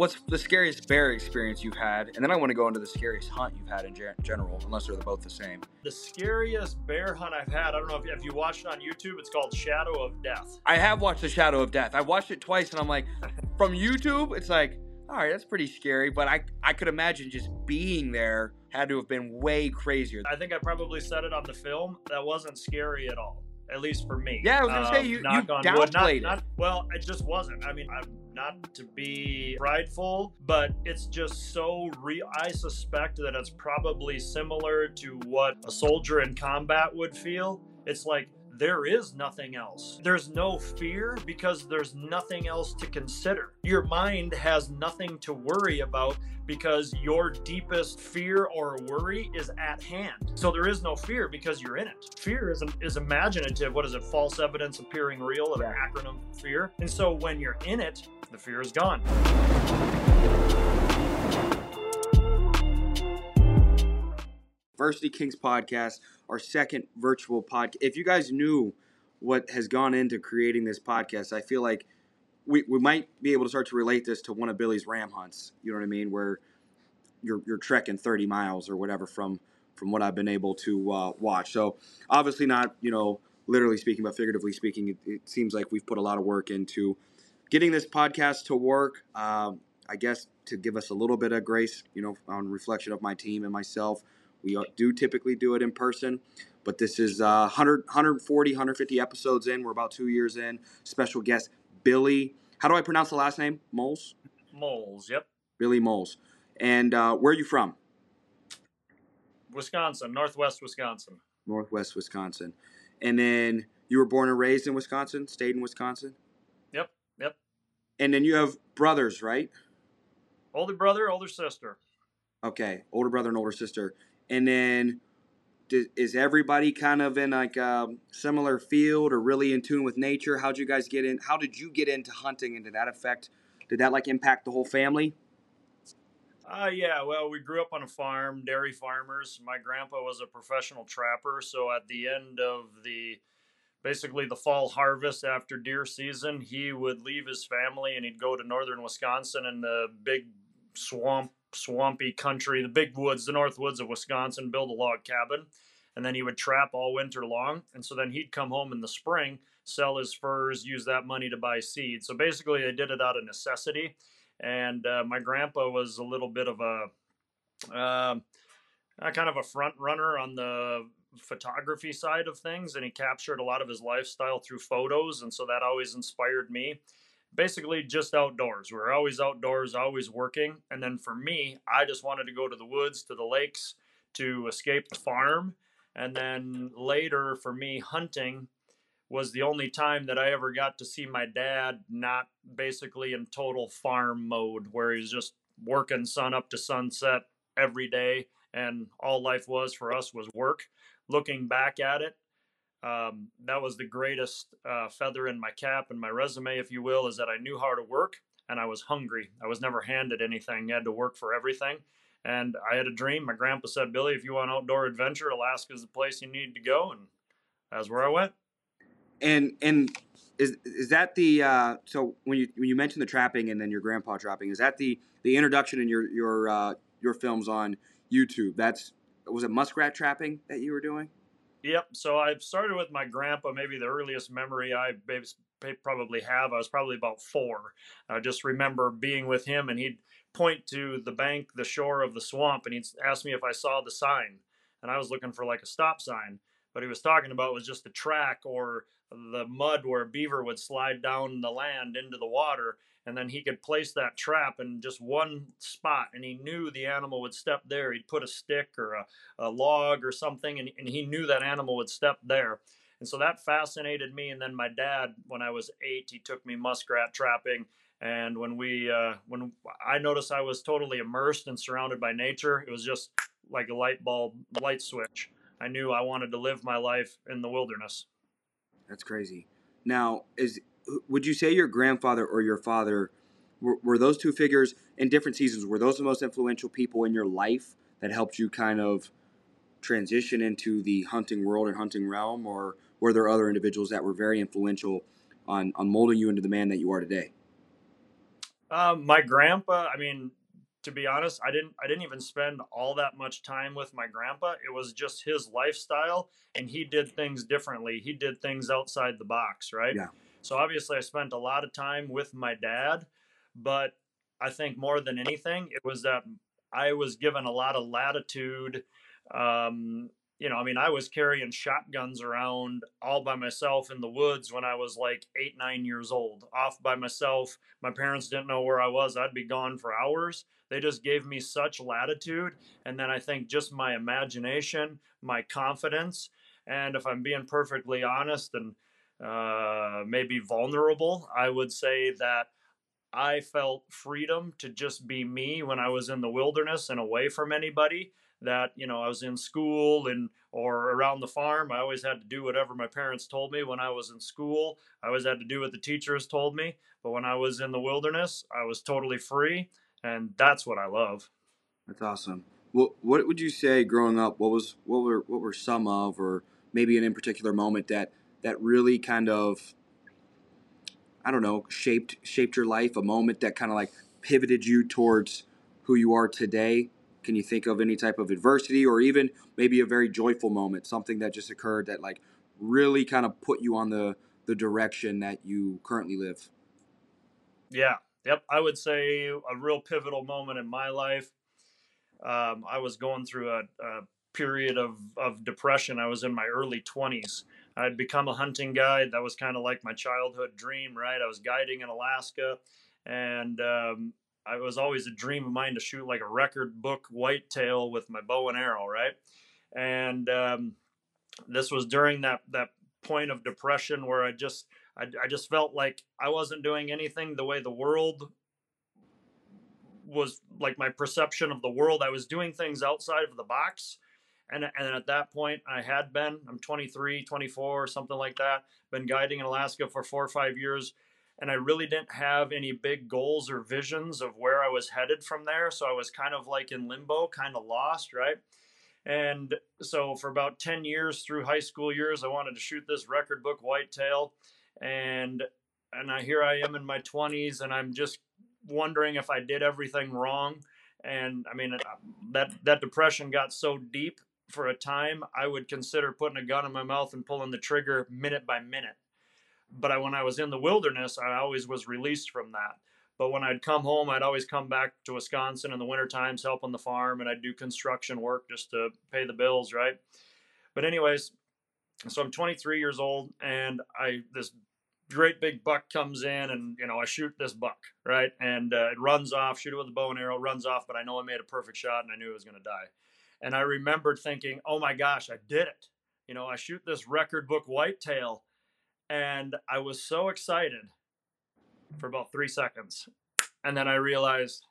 what's the scariest bear experience you've had, and then I want to go into the scariest hunt you've had in gen- general, unless they're both the same. The scariest bear hunt I've had. I don't know if you, if you watched it on YouTube. It's called Shadow of Death. I have watched The Shadow of Death. I watched it twice, and I'm like, from YouTube, it's like, all right, that's pretty scary. But I I could imagine just being there had to have been way crazier. I think I probably said it on the film. That wasn't scary at all. At least for me. Yeah, I was gonna say, Um, you- knock you on wood. Not- downplayed it. not- well, it just wasn't. I mean, I'm not to be prideful, but it's just so real. I suspect that it's probably similar to what a soldier in combat would feel. It's like there is nothing else. There's no fear because there's nothing else to consider. Your mind has nothing to worry about because your deepest fear or worry is at hand. So there is no fear because you're in it. Fear is, is imaginative. What is it? False evidence appearing real, an acronym for fear. And so when you're in it, the fear is gone. Varsity Kings podcast, our second virtual podcast. If you guys knew what has gone into creating this podcast, I feel like we, we might be able to start to relate this to one of Billy's ram hunts. You know what I mean? Where you're, you're trekking 30 miles or whatever from from what I've been able to uh, watch. So obviously not, you know, literally speaking, but figuratively speaking, it, it seems like we've put a lot of work into getting this podcast to work. Um, I guess to give us a little bit of grace, you know, on reflection of my team and myself. We do typically do it in person, but this is uh, 100, 140, 150 episodes in. We're about two years in. Special guest Billy. How do I pronounce the last name? Molls. Molls, yep. Billy Molls. And uh, where are you from? Wisconsin, Northwest Wisconsin. Northwest Wisconsin. And then you were born and raised in Wisconsin, stayed in Wisconsin. Yep, yep. And then you have brothers, right? Older brother, older sister. Okay, older brother and older sister. And then is everybody kind of in like a similar field or really in tune with nature? How'd you guys get in? How did you get into hunting and did that affect, did that like impact the whole family? Uh, yeah, well, we grew up on a farm, dairy farmers. My grandpa was a professional trapper, so at the end of the basically the fall harvest after deer season, he would leave his family and he'd go to northern Wisconsin and the big swamp, swampy country, the big woods, the north woods of Wisconsin, build a log cabin. And then he would trap all winter long. And so then he'd come home in the spring, sell his furs, use that money to buy seed. So basically, they did it out of necessity and uh, my grandpa was a little bit of a uh, kind of a front runner on the photography side of things and he captured a lot of his lifestyle through photos and so that always inspired me basically just outdoors. We are always outdoors always working. And then for me i just wanted to go to the woods to the lakes to escape the farm. And then later for me hunting was the only time that I ever got to see my dad not basically in total farm mode where he's just working sun up to sunset every day. And all life was for us was work. Looking back at it, um, that was the greatest uh, feather in my cap and my resume, if you will, is that I knew how to work and I was hungry. I was never handed anything. You had to work for everything. And I had a dream. My grandpa said, Billy, if you want outdoor adventure, Alaska's the place you need to go. And that's where I went. And, and is, is that the, uh, so when you, when you mentioned the trapping and then your grandpa trapping, is that the, the introduction in your, your, uh, your films on YouTube? That's, was it muskrat trapping that you were doing? Yep. So I started with my grandpa. Maybe the earliest memory I probably have. I was probably about four. I just remember being with him, and he'd point to the bank, the shore of the swamp, and he'd ask me if I saw the sign. And I was looking for like a stop sign, but he was talking about was just the track or the mud where a beaver would slide down the land into the water and then he could place that trap in just one spot and he knew the animal would step there. He'd put a stick or a, a log or something and, and he knew that animal would step there. And so that fascinated me and then my dad when i was eight he took me muskrat trapping and when we uh, when i noticed i was totally immersed and surrounded by nature it was just like a light bulb light switch. I knew i wanted to live my life in the wilderness. That's crazy. Now, is would you say your grandfather or your father were, were those two figures in different seasons? Were those the most influential people in your life that helped you kind of transition into the hunting world and hunting realm, or were there other individuals that were very influential on on molding you into the man that you are today? Um, my grandpa, I mean, to be honest, I didn't I didn't even spend all that much time with my grandpa. It was just his lifestyle and he did things differently. He did things outside the box, right? Yeah. So obviously I spent a lot of time with my dad, but I think more than anything, it was that I was given a lot of latitude um, you know, I mean, I was carrying shotguns around all by myself in the woods when I was like eight, nine years old, off by myself. My parents didn't know where I was. I'd be gone for hours. They just gave me such latitude. And then I think just my imagination, my confidence, and if I'm being perfectly honest and uh, maybe vulnerable, I would say that I felt freedom to just be me when I was in the wilderness and away from anybody that you know I was in school and or around the farm. I always had to do whatever my parents told me. When I was in school, I always had to do what the teachers told me. But when I was in the wilderness, I was totally free, and that's what I love. That's awesome. What What would you say growing up? What was what were what were some of, or maybe an in particular moment that that really kind of I don't know shaped shaped your life? A moment that kind of like pivoted you towards who you are today can you think of any type of adversity or even maybe a very joyful moment, something that just occurred that like really kind of put you on the the direction that you currently live? Yeah. Yep. I would say a real pivotal moment in my life. Um, I was going through a, a period of, of depression. I was in my early 20s. I'd become a hunting guide. That was kind of like my childhood dream, right? I was guiding in Alaska and um, it was always a dream of mine to shoot like a record book whitetail with my bow and arrow, right? And um, this was during that that point of depression where I just I, I just felt like I wasn't doing anything the way the world was like my perception of the world. I was doing things outside of the box. And, and at that point, I had been, I'm 23, 24, something like that, been guiding in Alaska for four or five years and I really didn't have any big goals or visions of where I was headed from there. So I was kind of like in limbo, kind of lost, right? And so for about 10 years through high school years, I wanted to shoot this record book whitetail. And and I here I am in my 20s and I'm just wondering if I did everything wrong. And I mean that that depression got so deep for a time, I would consider putting a gun in my mouth and pulling the trigger minute by minute but I, when I was in the wilderness, I always was released from that. But when I'd come home, I'd always come back to Wisconsin in the winter times, help on the farm, and I'd do construction work just to pay the bills, right? But anyways, so I'm 23 years old, and I this great big buck comes in, and you know I shoot this buck, right? And uh, it runs off, shoot it with a bow and arrow, runs off, but I know I made a perfect shot, and I knew it was going to die. And I remembered thinking, oh my gosh, I did it! You know, I shoot this record book whitetail and I was so excited for about three seconds. And then I realized,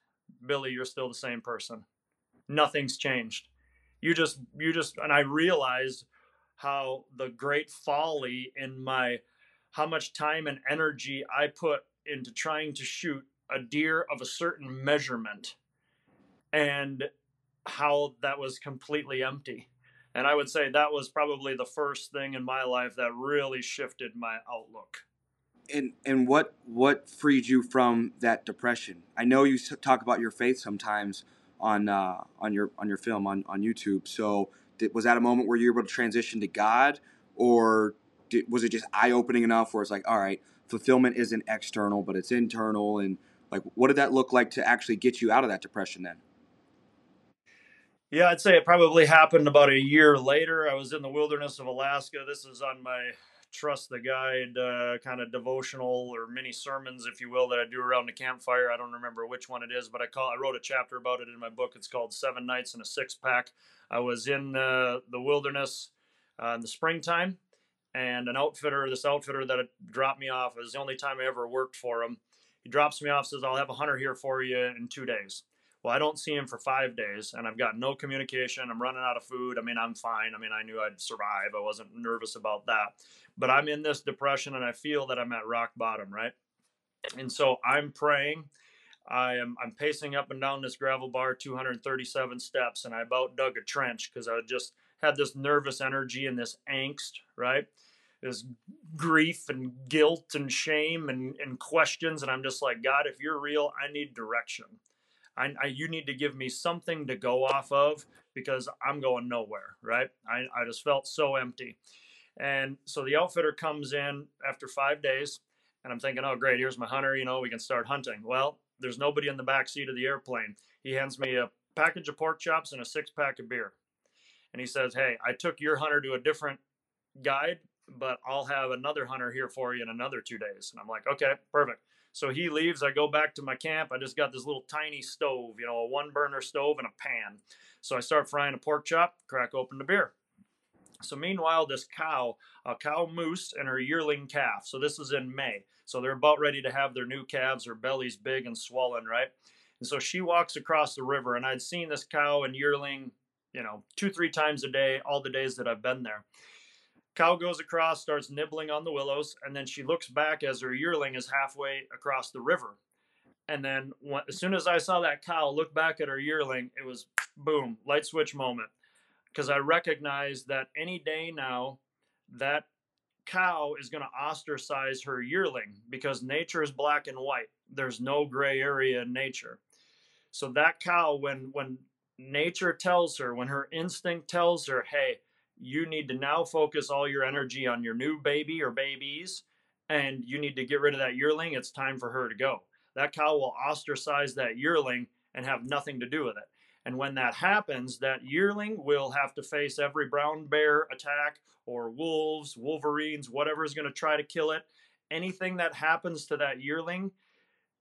Billy, you're still the same person. Nothing's changed. You just, you just, and I realized how the great folly in my, how much time and energy I put into trying to shoot a deer of a certain measurement and how that was completely empty and I would say that was probably the first thing in my life that really shifted my outlook. And and what what freed you from that depression? I know you talk about your faith sometimes on uh, on your on your film on on YouTube. So did, was that a moment where you were able to transition to God, or did, was it just eye opening enough where it's like, all right, fulfillment isn't external, but it's internal, and like what did that look like to actually get you out of that depression then? Yeah, I'd say it probably happened about a year later. I was in the wilderness of Alaska. This is on my Trust the Guide uh, kind of devotional or mini sermons, if you will, that I do around the campfire. I don't remember which one it is, but I call I wrote a chapter about it in my book. It's called Seven Nights in a Six Pack. I was in uh, the wilderness uh, in the springtime, and an outfitter, this outfitter that dropped me off, it was the only time I ever worked for him. He drops me off, says, "I'll have a hunter here for you in two days." Well, I don't see him for five days, and I've got no communication. I'm running out of food. I mean, I'm fine. I mean, I knew I'd survive. I wasn't nervous about that. But I'm in this depression, and I feel that I'm at rock bottom, right? And so I'm praying. I am I'm pacing up and down this gravel bar, 237 steps, and I about dug a trench because I just had this nervous energy and this angst, right? this grief and guilt and shame and, and questions. And I'm just like, God, if you're real, I need direction. I, I, you need to give me something to go off of because I'm going nowhere, right? I, I just felt so empty. And so the outfitter comes in after five days, and I'm thinking, oh, great, here's my hunter. You know, we can start hunting. Well, there's nobody in the back seat of the airplane. He hands me a package of pork chops and a six pack of beer. And he says, hey, I took your hunter to a different guide, but I'll have another hunter here for you in another two days. And I'm like, okay, perfect. So he leaves. I go back to my camp. I just got this little tiny stove, you know, a one burner stove and a pan. So I start frying a pork chop, crack open the beer. So meanwhile, this cow, a cow moose and her yearling calf. So this is in May. So they're about ready to have their new calves. Her belly's big and swollen, right? And so she walks across the river, and I'd seen this cow and yearling, you know, two, three times a day, all the days that I've been there. Cow goes across, starts nibbling on the willows, and then she looks back as her yearling is halfway across the river. And then when, as soon as I saw that cow look back at her yearling, it was boom, light switch moment because I recognize that any day now that cow is going to ostracize her yearling because nature is black and white. There's no gray area in nature. So that cow, when when nature tells her, when her instinct tells her, hey, you need to now focus all your energy on your new baby or babies, and you need to get rid of that yearling, it's time for her to go. That cow will ostracize that yearling and have nothing to do with it. And when that happens, that yearling will have to face every brown bear attack or wolves, wolverines, whatever is going to try to kill it. Anything that happens to that yearling,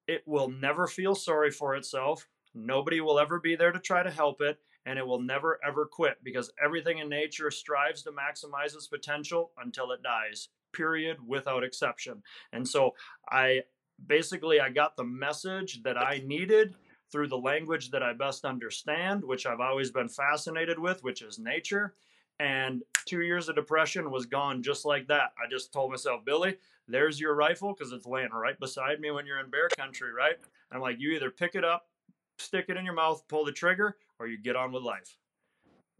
it will never feel sorry for itself. Nobody will ever be there to try to help it, and it will never ever quit because everything in nature strives to maximize its potential until it dies. Period, without exception. And so I basically I got the message that I needed through the language that I best understand, which I've always been fascinated with, which is nature. And two years of depression was gone just like that. I just told myself, Billy, there's your rifle because it's laying right beside me when you're in bear country, right? I'm like, you either pick it up, stick it in your mouth, pull the trigger, or you get on with life.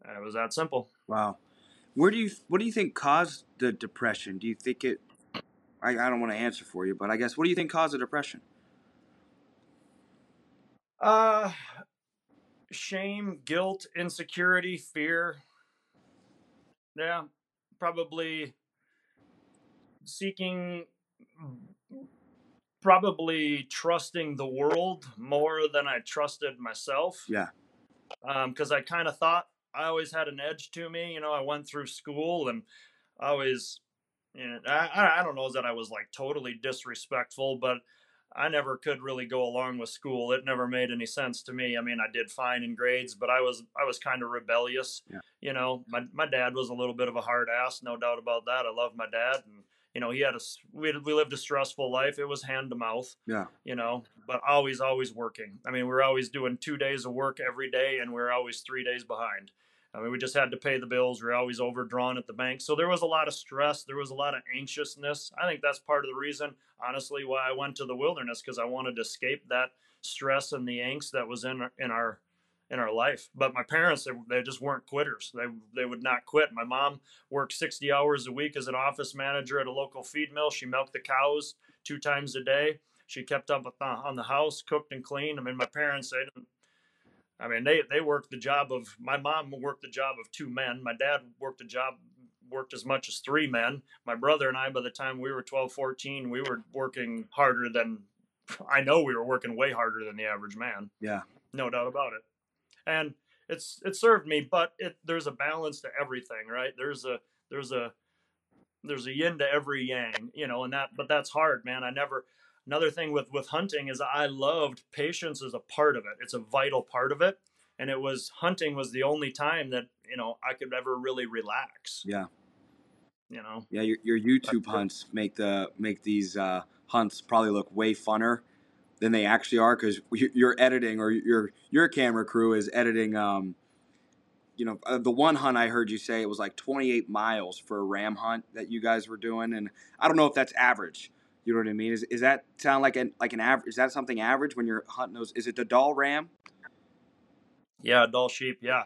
And it was that simple. Wow. Where do you what do you think caused the depression? Do you think it I, I don't want to answer for you, but I guess what do you think caused the depression? Uh, shame, guilt, insecurity, fear. Yeah, probably seeking, probably trusting the world more than I trusted myself. Yeah. Because um, I kind of thought I always had an edge to me. You know, I went through school and I always, you know, I, I don't know that I was like totally disrespectful, but I never could really go along with school. It never made any sense to me. I mean, I did fine in grades, but I was I was kind of rebellious. Yeah. You know, my my dad was a little bit of a hard ass, no doubt about that. I love my dad, and you know, he had a we we lived a stressful life. It was hand to mouth. Yeah. You know, but always always working. I mean, we are always doing two days of work every day, and we are always three days behind. I mean, we just had to pay the bills. We are always overdrawn at the bank. So there was a lot of stress. There was a lot of anxiousness. I think that's part of the reason, honestly, why I went to the wilderness because I wanted to escape that stress and the angst that was in in our in our life. But my parents, they, they just weren't quitters. They they would not quit. My mom worked 60 hours a week as an office manager at a local feed mill. She milked the cows two times a day. She kept up on the house, cooked and cleaned. I mean, my parents, they didn't I mean, they they worked the job of my mom worked the job of two men. My dad worked a job worked as much as three men. My brother and I, by the time we were 12, 14, we were working harder than I know we were working way harder than the average man. Yeah, no doubt about it. And it's it served me, but it there's a balance to everything, right? There's a there's a there's a yin to every yang, you know, and that but that's hard, man. I never another thing with with hunting is I loved patience as a part of it. It's a vital part of it, and it was hunting was the only time that you know I could ever really relax. Yeah. You know. Yeah, your, your YouTube hunts make the make these uh, hunts probably look way funner than they actually are because you're editing or your your camera crew is editing. Um, you know, uh, the one hunt I heard you say it was like 28 miles for a ram hunt that you guys were doing, and I don't know if that's average you know what I mean? Is, is that sound like an like an average? Is that something average when you're hunting those? Is it the Dall ram? Yeah, Dall sheep. Yeah,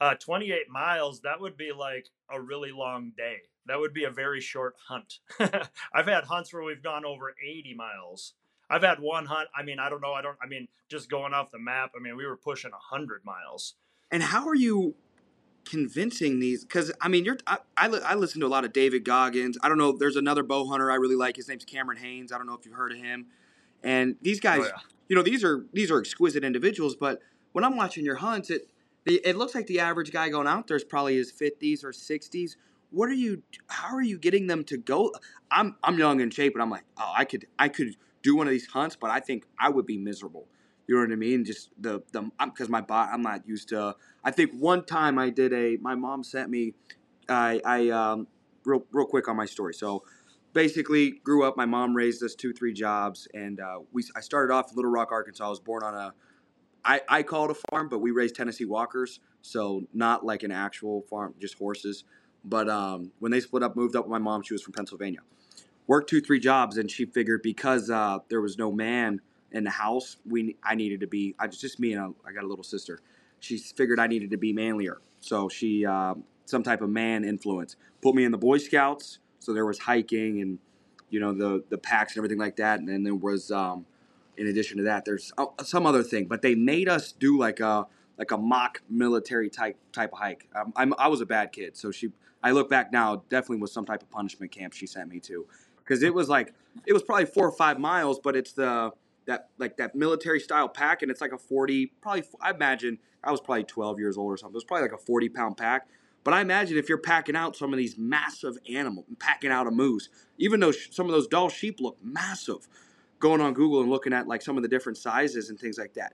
uh, 28 miles. That would be like a really long day. that would be a very short hunt. I've had hunts where we've gone over 80 miles. I've had one hunt. I mean, I don't know. I don't. I mean, just going off the map. I mean, we were pushing 100 miles. And how are you convincing these? Because I mean, you're. I, I, I listen to a lot of David Goggins. I don't know. There's another bow hunter I really like. His name's Cameron Hanes. I don't know if you've heard of him. And these oh, guys, oh, yeah. you know, these are these are exquisite individuals. But when I'm watching your hunts, it it looks like the average guy going out there is probably his 50s or 60s. What are you? How are you getting them to go? I'm I'm young and shape, and I'm like, oh, I could I could do one of these hunts, but I think I would be miserable. You know what I mean? Just the the because my I'm not used to. I think one time I did a. My mom sent me. I I um real real quick on my story. So basically grew up. My mom raised us two three jobs, and uh, we I started off in Little Rock, Arkansas. I was born on a I, I call it a farm, but we raised Tennessee Walkers, so not like an actual farm, just horses. But um, when they split up, moved up with my mom. She was from Pennsylvania. Worked two, three jobs, and she figured because uh, there was no man in the house, we I needed to be. I just me and I, I got a little sister. She figured I needed to be manlier, so she uh, some type of man influence put me in the Boy Scouts. So there was hiking and you know the the packs and everything like that, and then there was um, in addition to that, there's oh, some other thing, but they made us do like a like a mock military type type of hike. Um, I'm, I was a bad kid, so she. I look back now, definitely was some type of punishment camp she sent me to, because it was like it was probably four or five miles, but it's the that like that military style pack, and it's like a forty. Probably I imagine I was probably twelve years old or something. It was probably like a forty pound pack. But I imagine if you're packing out some of these massive animals, packing out a moose, even though some of those Dall sheep look massive, going on Google and looking at like some of the different sizes and things like that.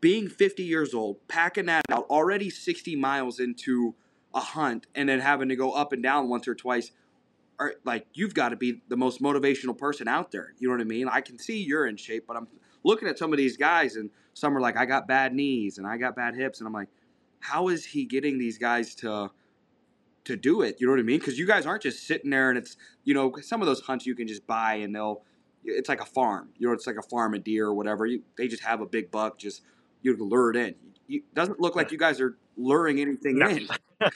Being 50 years old, packing that out, already 60 miles into a hunt, and then having to go up and down once or twice, are like you've got to be the most motivational person out there. You know what I mean? I can see you're in shape, but I'm looking at some of these guys, and some are like, I got bad knees and I got bad hips, and I'm like, how is he getting these guys to? to do it. You know what I mean? Because you guys aren't just sitting there and it's, you know, some of those hunts you can just buy and they'll it's like a farm. You know, it's like a farm of deer or whatever. You, they just have a big buck, just you lure it in. It doesn't look like you guys are luring anything no. in.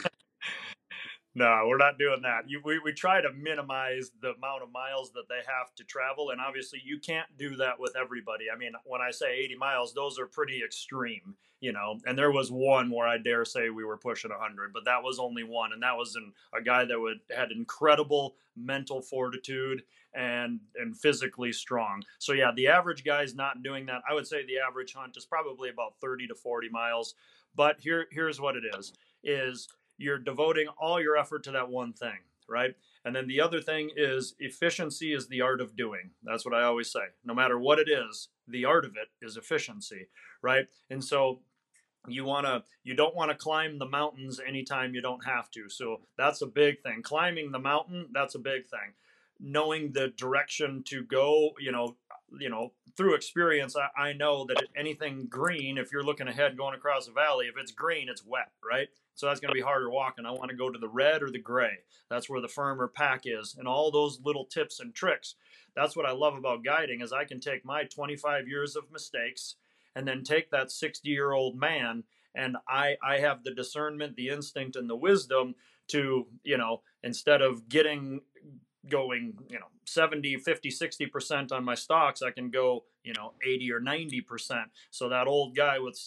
no, we're not doing that. You, we, we try to minimize the amount of miles that they have to travel. And obviously, you can't do that with everybody. I mean, when I say 80 miles, those are pretty extreme, you know. And there was one where I dare say we were pushing 100, but that was only one. And that was an, a guy that would had incredible mental fortitude and and physically strong. So yeah, the average guy's not doing that. I would say the average hunt is probably about 30 to 40 miles. But here here's what it is is you're devoting all your effort to that one thing, right? And then the other thing is efficiency is the art of doing. That's what I always say. No matter what it is, the art of it is efficiency, right? And so you want to you don't want to climb the mountains anytime you don't have to so that's a big thing climbing the mountain that's a big thing knowing the direction to go you know you know through experience I, I know that anything green if you're looking ahead going across the valley if it's green it's wet right so that's going to be harder walking. I want to go to the red or the gray. That's where the firmer pack is. And all those little tips and tricks that's what i love about guiding is i can take my 25 years of mistakes and then take that 60 year old man and I, I have the discernment the instinct and the wisdom to you know instead of getting going you know 70 50 60% on my stocks i can go you know 80 or 90% so that old guy with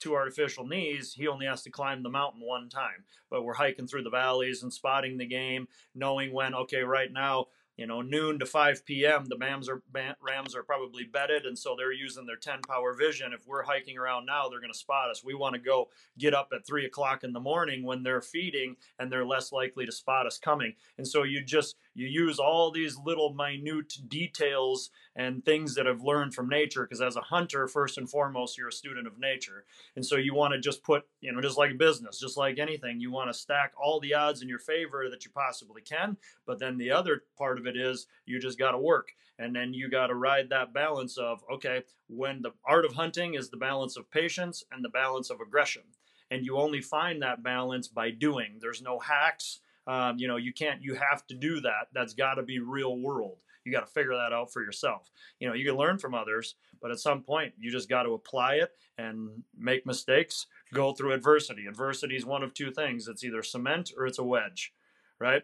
two artificial knees he only has to climb the mountain one time but we're hiking through the valleys and spotting the game knowing when okay right now you know, noon to 5 p.m., the Rams are, Rams are probably bedded, and so they're using their 10 power vision. If we're hiking around now, they're going to spot us. We want to go get up at 3 o'clock in the morning when they're feeding, and they're less likely to spot us coming. And so you just you use all these little minute details and things that I've learned from nature because as a hunter first and foremost you're a student of nature. And so you want to just put you know just like business just like anything you want to stack all the odds in your favor that you possibly can but then the other part of it is you just got to work. And then you got to ride that balance of okay when the art of hunting is the balance of patience and the balance of aggression. And you only find that balance by doing. There's no hacks um, you know, you can't, you have to do that. That's got to be real world. You got to figure that out for yourself. You know, you can learn from others, but at some point, you just got to apply it and make mistakes, go through adversity. Adversity is one of two things it's either cement or it's a wedge, right?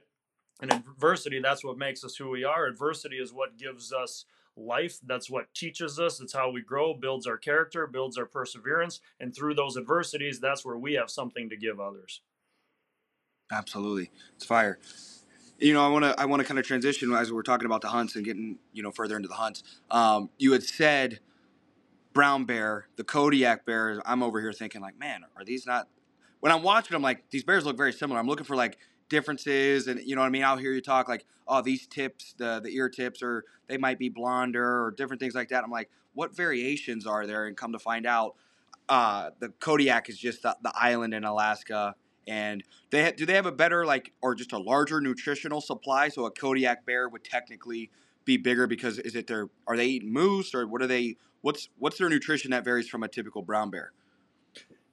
And adversity, that's what makes us who we are. Adversity is what gives us life. That's what teaches us. It's how we grow, builds our character, builds our perseverance. And through those adversities, that's where we have something to give others. Absolutely. It's fire. You know, I want to I want to kind of transition as we're talking about the hunts and getting you know further into the hunts. Um, you had said brown bear, the Kodiak bear. I'm over here thinking like, man, are these not? When I'm watching them, like these bears look very similar. I'm looking for like differences, and you know what I mean. I'll hear you talk like, oh, these tips, the the ear tips, or they might be blonder, or different things like that. I'm like, what variations are there? And come to find out, uh, the Kodiak is just the, the island in Alaska and they ha- do they have a better like or just a larger nutritional supply? So a Kodiak bear would technically be bigger because is it their are they eating moose or what are they? What's what's their nutrition that varies from a typical brown bear?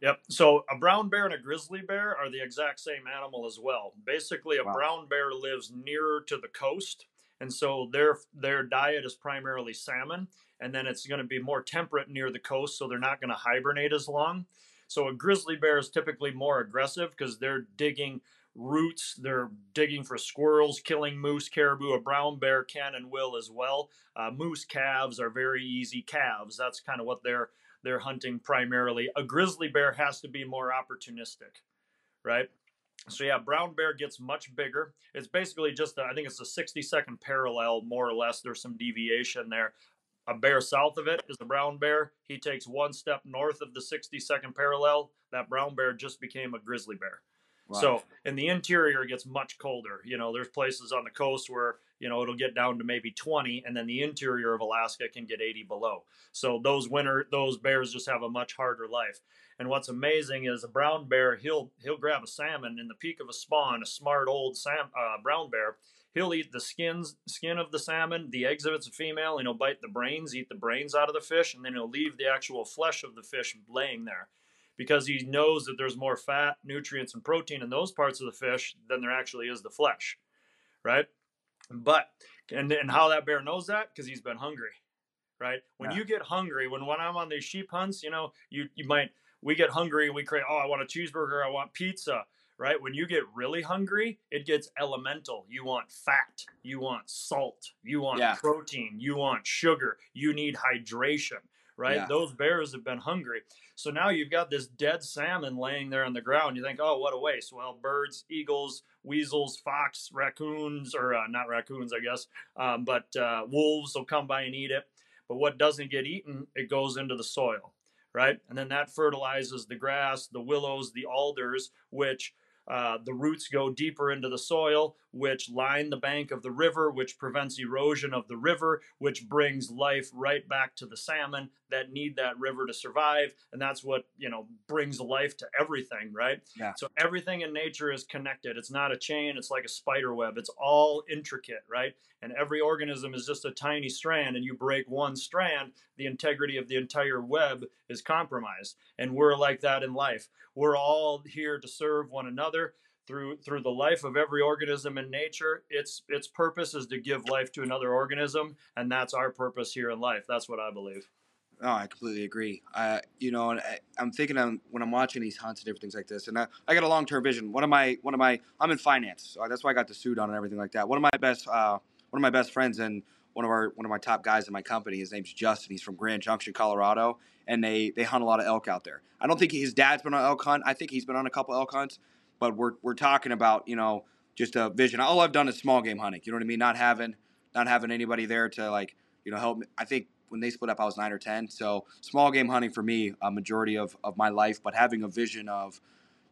Yep. So a brown bear and a grizzly bear are the exact same animal as well. Basically, a wow. brown bear lives nearer to the coast, and so their their diet is primarily salmon, and then it's going to be more temperate near the coast, so they're not going to hibernate as long. So a grizzly bear is typically more aggressive because they're digging roots, they're digging for squirrels, killing moose, caribou. A brown bear can and will as well. Uh, moose calves are very easy calves. That's kind of what they're they're hunting primarily. A grizzly bear has to be more opportunistic, right? So yeah, brown bear gets much bigger. It's basically just a, I think it's a 60 second parallel more or less. There's some deviation there a bear south of it is a brown bear. He takes one step north of the 60 second parallel. That brown bear just became a grizzly bear. Wow. So in the interior, it gets much colder. You know, there's places on the coast where you know it'll get down to maybe 20, and then the interior of Alaska can get 80 below. So those winter those bears just have a much harder life. And what's amazing is a brown bear he'll he'll grab a salmon in the peak of a spawn, a smart old sam, uh, brown bear he'll eat the skins skin of the salmon, the eggs if it's a female, and he'll bite the brains, eat the brains out of the fish, and then he'll leave the actual flesh of the fish laying there. Because he knows that there's more fat, nutrients, and protein in those parts of the fish than there actually is the flesh. Right? But and and how that bear knows that? Because he's been hungry. Right? When yeah. you get hungry, when when I'm on these sheep hunts, you know, you you might we get hungry and we create, oh, I want a cheeseburger, I want pizza right? When you get really hungry, it gets elemental. You want fat, you want salt, you want yeah. protein, you want sugar, you need hydration, right? Yeah. Those bears have been hungry. So now you've got this dead salmon laying there on the ground. You think, oh, what a waste. Well, birds, eagles, weasels, fox, raccoons, or uh, not raccoons, I guess, um, but uh, wolves will come by and eat it. But what doesn't get eaten, it goes into the soil, right? And then that fertilizes the grass, the willows, the alders, which uh, the roots go deeper into the soil, which line the bank of the river, which prevents erosion of the river, which brings life right back to the salmon that need that river to survive. And that's what, you know, brings life to everything, right? Yeah. So everything in nature is connected. It's not a chain, it's like a spider web. It's all intricate, right? And every organism is just a tiny strand, and you break one strand, the integrity of the entire web is compromised. And we're like that in life. We're all here to serve one another through through the life of every organism in nature its its purpose is to give life to another organism and that's our purpose here in life that's what i believe Oh, I completely agree. Uh, you know, I, am thinking of, when I'm watching these hunts and different things like this, and I, I got a long term vision. One of my, one of my, I'm in finance, so that's why I got the suit on and everything like that. One of my best, uh, one of my best friends and one of our, one of my top guys in my company. His name's Justin. He's from Grand Junction, Colorado, and they they hunt a lot of elk out there. I don't think his dad's been on elk hunt. I think he's been on a couple elk hunts, but we're we're talking about you know just a vision. All I've done is small game hunting. You know what I mean? Not having not having anybody there to like you know help me. I think when they split up, I was nine or ten. So small game hunting for me, a majority of, of my life, but having a vision of,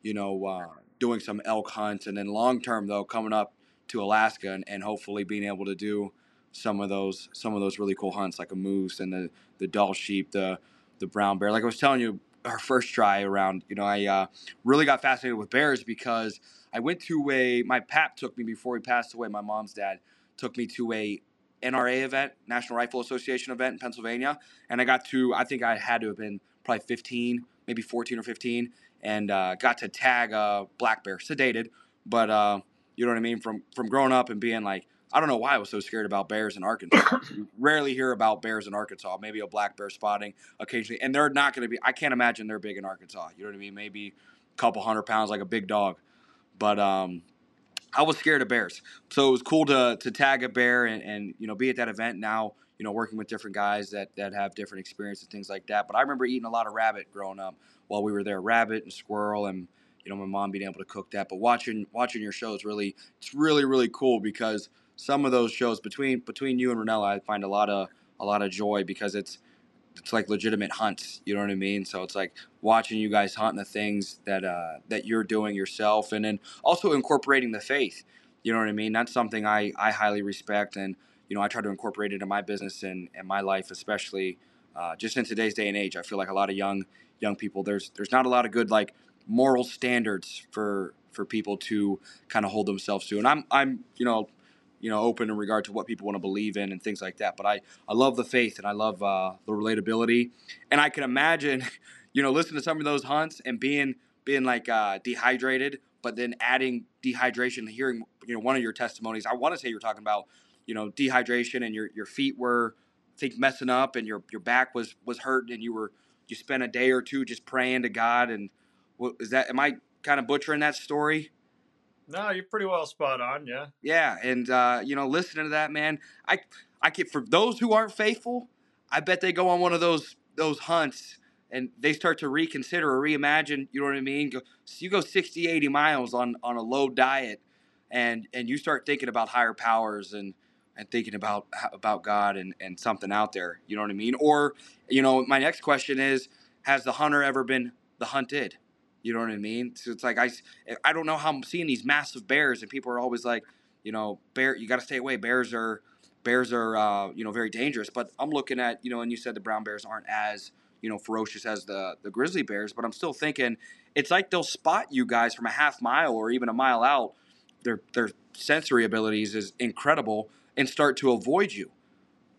you know, uh, doing some elk hunts, and then long term though, coming up to Alaska and, and hopefully being able to do some of those some of those really cool hunts like a moose and the the Dall sheep, the the brown bear. Like I was telling you, our first try around, you know, I uh, really got fascinated with bears because I went to a my pap took me before he passed away. My mom's dad took me to a NRA event, National Rifle Association event in Pennsylvania, and I got to I think I had to have been probably 15, maybe 14 or 15, and uh, got to tag a black bear, sedated, but uh, you know what I mean from from growing up and being like I don't know why I was so scared about bears in Arkansas. you rarely hear about bears in Arkansas. Maybe a black bear spotting occasionally, and they're not going to be. I can't imagine they're big in Arkansas. You know what I mean? Maybe a couple hundred pounds, like a big dog. But um, I was scared of bears. So it was cool to to tag a bear and, and you know be at that event now. You know, working with different guys that that have different experiences, things like that. But I remember eating a lot of rabbit growing up while we were there, rabbit and squirrel, and you know my mom being able to cook that. But watching watching your shows really, it's really really cool because some of those shows between between you and Rinella, I find a lot of a lot of joy because it's it's like legitimate hunts. You know what I mean? So it's like watching you guys hunt the things that uh, that you're doing yourself, and then also incorporating the faith. You know what I mean? That's something I I highly respect, and you know I try to incorporate it in my business and and my life, especially uh, just in today's day and age. I feel like a lot of young young people there's there's not a lot of good like moral standards for for people to kind of hold themselves to, and I'm I'm you know you know open in regard to what people want to believe in and things like that. But I I love the faith and I love uh, the relatability, and I can imagine, you know, listening to some of those hunts and being being like uh, dehydrated, but then adding dehydration. Hearing you know one of your testimonies, I want to say you're talking about you know dehydration and your your feet were I think messing up and your your back was was hurt and you were you spent a day or two just praying to God and is that am I kind of butchering that story? No, you're pretty well spot on. Yeah. Yeah, and uh, you know, listening to that, man, I I get for those who aren't faithful, I bet they go on one of those those hunts and they start to reconsider or reimagine. You know what I mean? Go, so you go 60, 80 miles on on a low diet, and and you start thinking about higher powers and and thinking about about God and and something out there. You know what I mean? Or you know, my next question is, has the hunter ever been the hunted? You know what I mean? So it's like I, I don't know how I'm seeing these massive bears, and people are always like, you know, bear, you got to stay away. Bears are, bears are, uh, you know, very dangerous. But I'm looking at, you know, and you said the brown bears aren't as, you know, ferocious as the the grizzly bears. But I'm still thinking, it's like they'll spot you guys from a half mile or even a mile out. Their their sensory abilities is incredible, and start to avoid you.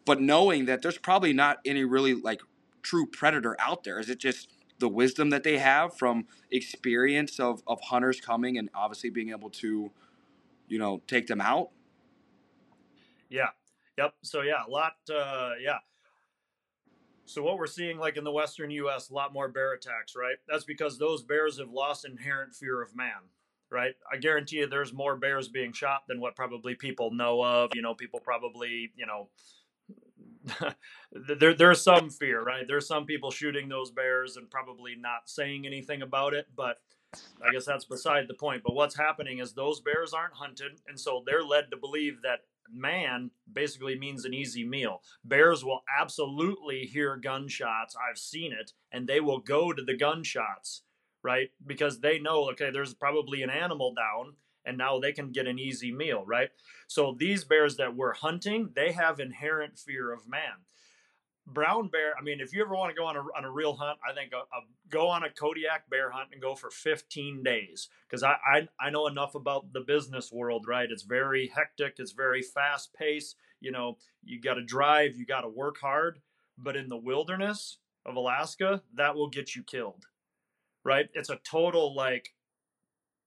But knowing that there's probably not any really like true predator out there, is it just the wisdom that they have from experience of, of hunters coming and obviously being able to, you know, take them out. Yeah. Yep. So yeah, a lot. Uh, yeah. So what we're seeing, like in the western U.S., a lot more bear attacks, right? That's because those bears have lost inherent fear of man, right? I guarantee you, there's more bears being shot than what probably people know of. You know, people probably, you know, there there's some fear, right? There's some people shooting those bears and probably not saying anything about it, but I guess that's beside the point. But what's happening is those bears aren't hunted, and so they're led to believe that man basically means an easy meal. Bears will absolutely hear gunshots. I've seen it, and they will go to the gunshots, right? Because they know, okay, there's probably an animal down and now they can get an easy meal, right? So these bears that we're hunting, they have inherent fear of man. Brown bear, I mean, if you ever want to go on a, on a real hunt, I think a, a, go on a Kodiak bear hunt and go for 15 days because I, I, I know enough about the business world, right? It's very hectic, it's very fast paced. You know, you got to drive, you got to work hard. But in the wilderness of Alaska, that will get you killed, right? It's a total like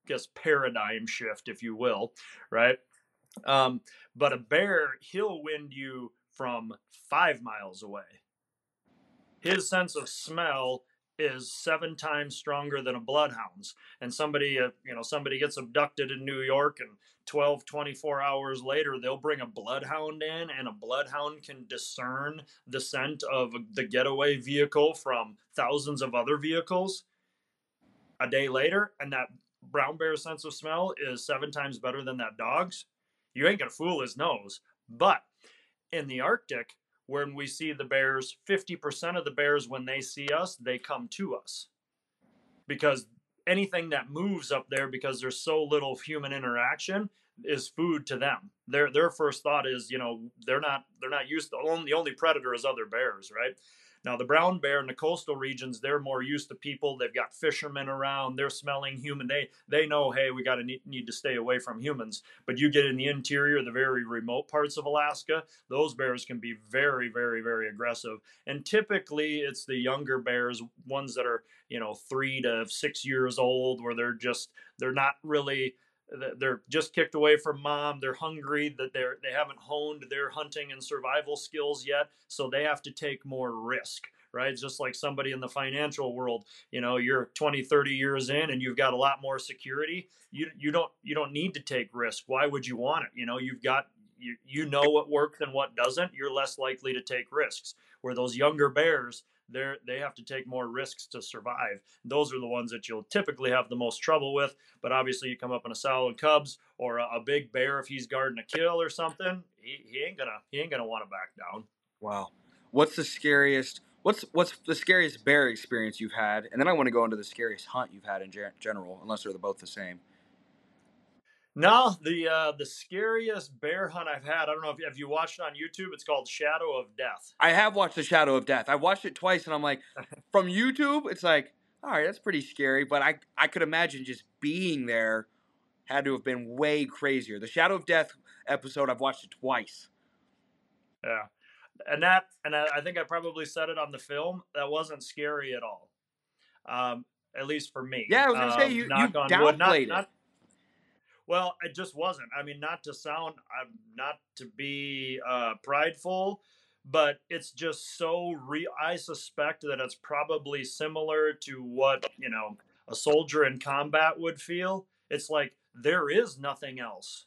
guess paradigm shift, if you will, right? Um, but a bear, he'll wind you from five miles away. His sense of smell is seven times stronger than a bloodhound's and somebody uh, you know somebody gets abducted in new york and 12 24 hours later they'll bring a bloodhound in and a bloodhound can discern the scent of the getaway vehicle from thousands of other vehicles a day later and that brown bear's sense of smell is seven times better than that dog's, you ain't gonna fool his nose. But in the Arctic, when we see the bears, 50% of the bears, when they see us, they come to us. Because anything that moves up there, because there's so little human interaction, is food to them. Their their first thought is, you know, they're not they're not used to the only predator is other bears, right? Now, the brown bear in the coastal regions, they're more used to people. They've got fishermen around. They're smelling human. They they know, hey, we got to need, need to stay away from humans. But you get in the interior, the very remote parts of Alaska, those bears can be very, very, very aggressive. And typically, it's the younger bears, ones that are you know three to six years old, where they're just they're not really they're just kicked away from mom they're hungry that they're they haven't honed their hunting and survival skills yet so they have to take more risk right? Just like somebody in the financial world, you know, you're 20, 30 years in and you've got a lot more security. You you don't you don't need to take risk. Why would you want it? You know, you've got you, you know what works and what doesn't. You're less likely to take risks. Where those younger bears, they they have to take more risks to survive. Those are the ones that you'll typically have the most trouble with. But obviously, you come up on a sow and cubs or a, a big bear if he's guarding a kill or something. He, he ain't gonna he ain't gonna want to back down. Wow. What's the scariest? What's what's the scariest bear experience you've had? And then I want to go into the scariest hunt you've had in general, unless they're both the same. No, the uh, the scariest bear hunt I've had. I don't know if have you watched it on YouTube. It's called Shadow of Death. I have watched the Shadow of Death. I watched it twice, and I'm like, from YouTube, it's like, all right, that's pretty scary. But I I could imagine just being there had to have been way crazier. The Shadow of Death episode, I've watched it twice. Yeah, and that and I, I think I probably said it on the film. That wasn't scary at all. Um, at least for me. Yeah, I was gonna um, say you, you downplayed not, it. Not, well, it just wasn't. I mean, not to sound, I'm not to be uh, prideful, but it's just so real. I suspect that it's probably similar to what you know a soldier in combat would feel. It's like there is nothing else.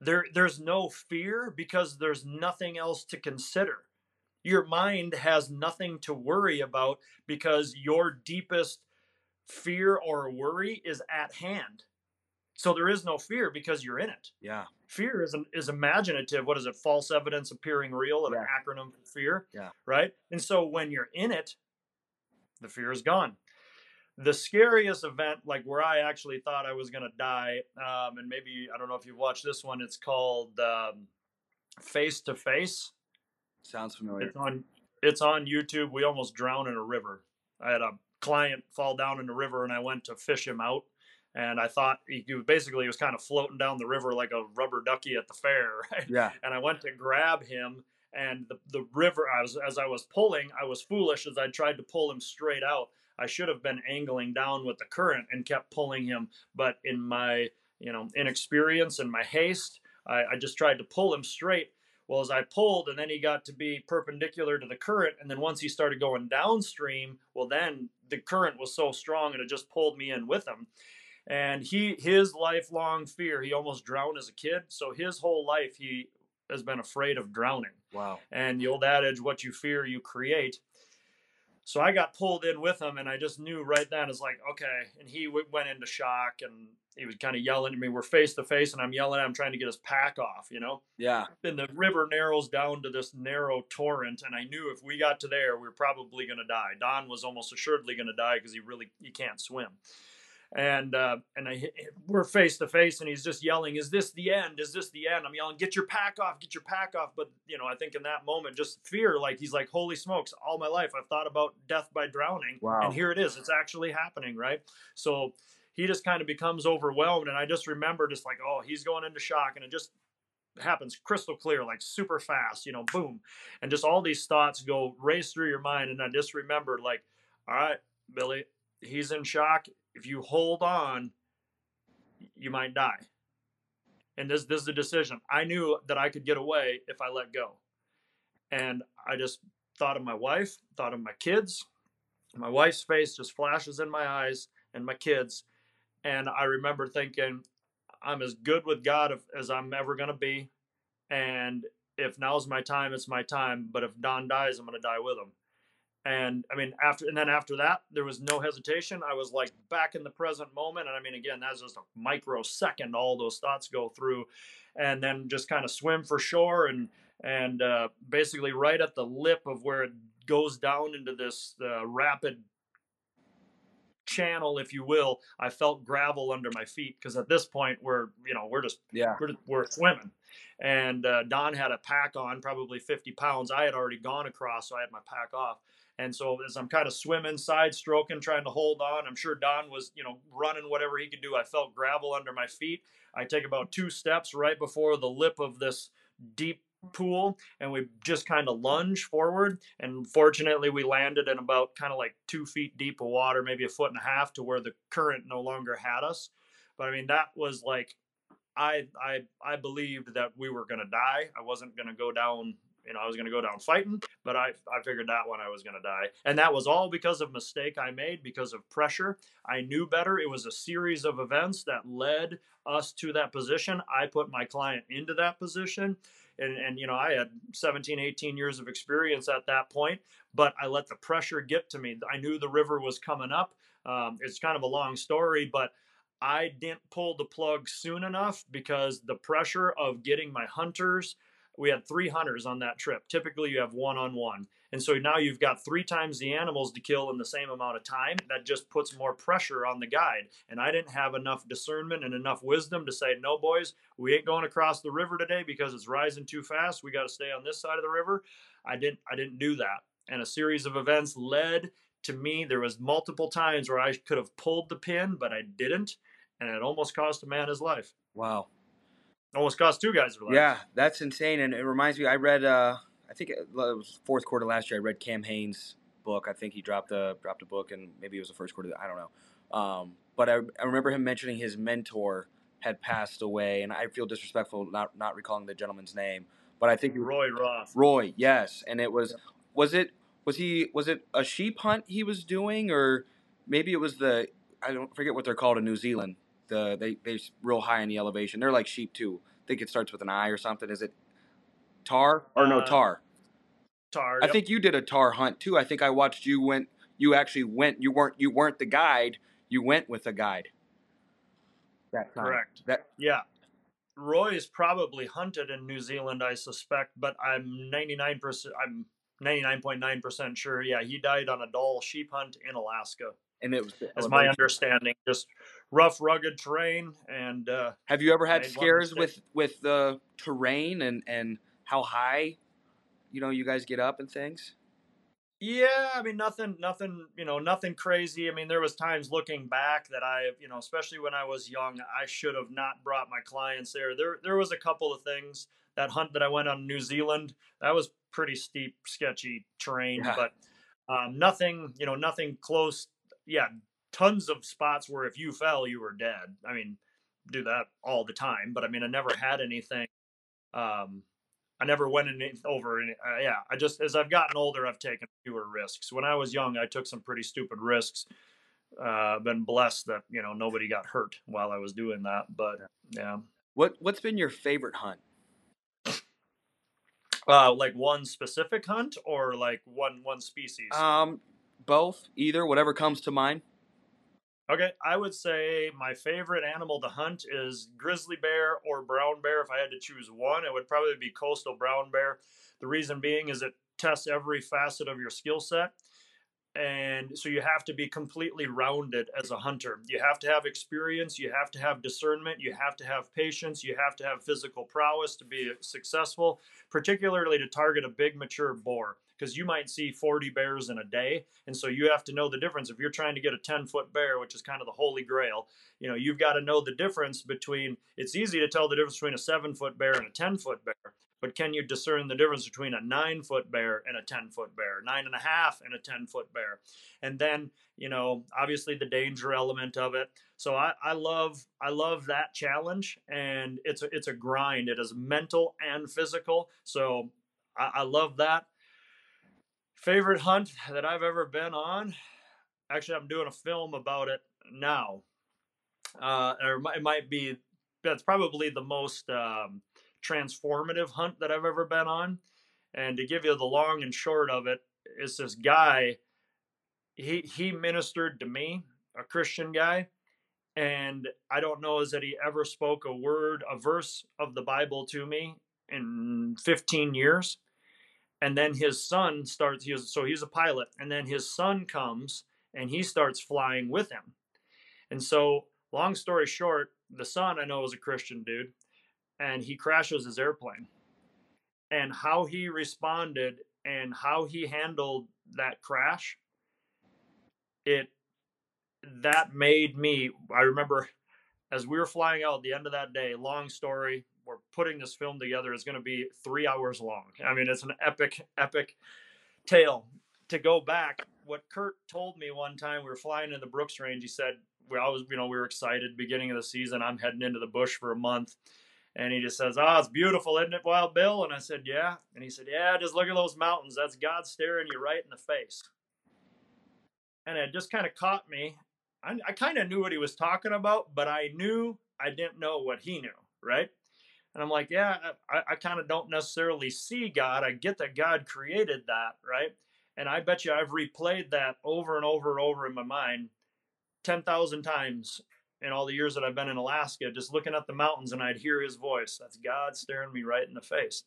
There, there's no fear because there's nothing else to consider. Your mind has nothing to worry about because your deepest fear or worry is at hand so there is no fear because you're in it. Yeah. Fear is is imaginative. What is it? False evidence appearing real, yeah. an acronym for fear. Yeah. Right. And so when you're in it, the fear is gone. The scariest event, like where I actually thought I was gonna die, um, and maybe I don't know if you've watched this one. It's called um, Face to Face. Sounds familiar. It's on. It's on YouTube. We almost drowned in a river. I had a client fall down in the river, and I went to fish him out and I thought he, basically he was kind of floating down the river like a rubber ducky at the fair. Right? Yeah. And I went to grab him, and the the river. I was as I was pulling, I was foolish as I tried to pull him straight out. I should have been angling down with the current and kept pulling him, but in my you know inexperience and my haste, I, I just tried to pull him straight. Well, as I pulled, and then he got to be perpendicular to the current, and then once he started going downstream, well, then the current was so strong and it just pulled me in with him and he his lifelong fear he almost drowned as a kid. So his whole life he has been afraid of drowning. Wow. And the old adage what you fear you create. So i got pulled in with him and i just knew right then it's like okay. And he w- went into shock and he was kind of yelling at me. We're face to face and i'm yelling at him trying to get his pack off you know? Yeah. And the river narrows down to this narrow torrent and i knew if we got to there we are probably going to die. Don was almost assuredly going to die because he really he can't swim and uh, and I we're face to face, and he's just yelling, "Is this the end? Is this the end?" I'm yelling, "Get your pack off! Get your pack off!" But you know, I think in that moment, just fear. Like he's like, "Holy smokes! All my life, I've thought about death by drowning, wow. and here it is. It's actually happening, right?" So he just kind of becomes overwhelmed, and I just remember just like, "Oh, he's going into shock," and it just happens crystal clear, like super fast, you know, boom, and just all these thoughts go race through your mind, and I just remember like, "All right, Billy." He's in shock if you hold on, you might die. And this this is the decision. I knew that I could get away if I let go. And I just thought of my wife, thought of my kids. My wife's face just flashes in my eyes and my kids. And I remember thinking, I'm as good with God as I'm ever going to be. And if now's my time, it's my time. But if Don dies, I'm going to die with him and i mean after and then after that there was no hesitation. I was like back in the present moment. And i mean again that's just a microsecond all those thoughts go through and then just kind of swim for shore and and uh, basically right at the lip of where it goes down into this uh, rapid channel if you will i felt gravel under my feet. Because at this point we're you know we're just yeah. we're, we're swimming. And uh, don had a pack on probably 50 pounds. I had already gone across so i had my pack off and so as I'm kind of swimming, side stroking, trying to hold on, I'm sure Don was, you know, running whatever he could do. I felt gravel under my feet. I take about two steps right before the lip of this deep pool and we just kind of lunge forward and fortunately we landed in about kind of like two feet deep of water maybe a foot and a half to where the current no longer had us but i mean that was like i i i believed that we were going to die i wasn't going to go down you know, I was going to go down fighting, but I, I figured that one I was going to die. And that was all because of mistake I made because of pressure. I knew better. It was a series of events that led us to that position. I put my client into that position. And, and you know, I had 17, 18 years of experience at that point, but I let the pressure get to me. I knew the river was coming up. Um, it's kind of a long story, but I didn't pull the plug soon enough because the pressure of getting my hunters, we had three hunters on that trip. Typically, you have one on one. And so now you've got three times the animals to kill in the same amount of time. That just puts more pressure on the guide. And I didn't have enough discernment and enough wisdom to say, no, boys, we ain't going across the river today because it's rising too fast. We got to stay on this side of the river. I didn't, I didn't do that. And a series of events led to me. There was multiple times where I could have pulled the pin, but I didn't. And it almost cost a man his life. Wow. Almost cost two guys their lives. Yeah, that's insane. And it reminds me, I read, uh, I think it was fourth quarter last year. I read Cam Hanes' book. I think he dropped a dropped a book, and maybe it was the first quarter. I don't know. Um, but I, I remember him mentioning his mentor had passed away, and I feel disrespectful not not recalling the gentleman's name. But I think Roy Roth. Roy, yes, and it was was it was he was it a sheep hunt he was doing, or maybe it was the I don't forget what they're called in New Zealand. The they they real high in the elevation. They're like sheep too. I think it starts with an I or something. Is it tahr or no Uh, tahr? Tahr. I yep. think you did a tahr hunt too. I think I watched you went. You actually went. You weren't. You weren't the guide. You went with a guide. That time. Correct. That Yeah. Roy is probably hunted in New Zealand, I suspect, but I'm 99%, I'm 99.9% sure. Yeah, he died on a Dall sheep hunt in Alaska. and it was. as my understanding. Just rough, rugged terrain. And uh, Have you ever had scares with with the terrain and and how high, you know, you guys get up and things? Yeah, I mean nothing nothing, you know, nothing crazy. I mean there was times looking back that I, you know, especially when I was young, I should have not brought my clients there. There there was a couple of things. That hunt that I went on New Zealand, that was pretty steep, sketchy terrain, Yeah. but um, nothing, you know, nothing close. Yeah, tons of spots where if you fell, you were dead. I mean, do that all the time, but I mean, I never had anything. Um, I never went in over. Any, uh, yeah, I just as I've gotten older, I've taken fewer risks. When I was young, I took some pretty stupid risks. Uh, been blessed that you know nobody got hurt while I was doing that. But yeah, What what's been your favorite hunt? uh, like one specific hunt or like one one species. Um, both, either, whatever comes to mind. Okay, I would say my favorite animal to hunt is grizzly bear or brown bear. If I had to choose one, it would probably be coastal brown bear. The reason being is it tests every facet of your skill set. And so you have to be completely rounded as a hunter. You have to have experience, you have to have discernment, you have to have patience, you have to have physical prowess to be successful, particularly to target a big mature boar because you might see 40 bears in a day and so you have to know the difference. If you're trying to get a 10 foot bear which is kind of the holy grail you know you've got to know the difference between it's easy to tell the difference between a 7 foot bear and a 10 foot bear but can you discern the difference between a 9 foot bear and a 10 foot bear? Nine and a half and a 10 foot bear. And then you know obviously the danger element of it. So I, I love I love that challenge and it's a, it's a grind. It is mental and physical. So I, I love that favorite hunt that I've ever been on. Actually, I'm doing a film about it now. Uh, or it might- be that's probably the most um, transformative hunt that I've ever been on. And to give you the long and short of it, it's this guy. He he ministered to me, a Christian guy, and I don't know is that he ever spoke a word, a verse of the Bible to me in 15 years and then his son starts he was, so he's a pilot and then his son comes and he starts flying with him. And so long story short the son i know is a christian dude and he crashes his airplane. And how he responded and how he handled that crash it that made me i remember as we were flying out at the end of that day long story we're putting this film together is going to be three hours long i mean it's an epic epic tale to go back what kurt told me one time we were flying in the brooks range he said we always you know we were excited beginning of the season i'm heading into the bush for a month And he just says, "Oh, it's beautiful, isn't it, Wild Bill?" And I said, "Yeah." And he said, "Yeah, just look at those mountains. That's God staring you right in the face." And it just kind of caught me. I, I kind of knew what he was talking about, but I knew I didn't know what he knew, right? And I'm like, yeah, I, I kind of don't necessarily see God. I get that God created that, right? And I bet you I've replayed that over and over and over in my mind 10,000 times in all the years that I've been in Alaska, just looking at the mountains and I'd hear his voice. That's God staring me right in the face.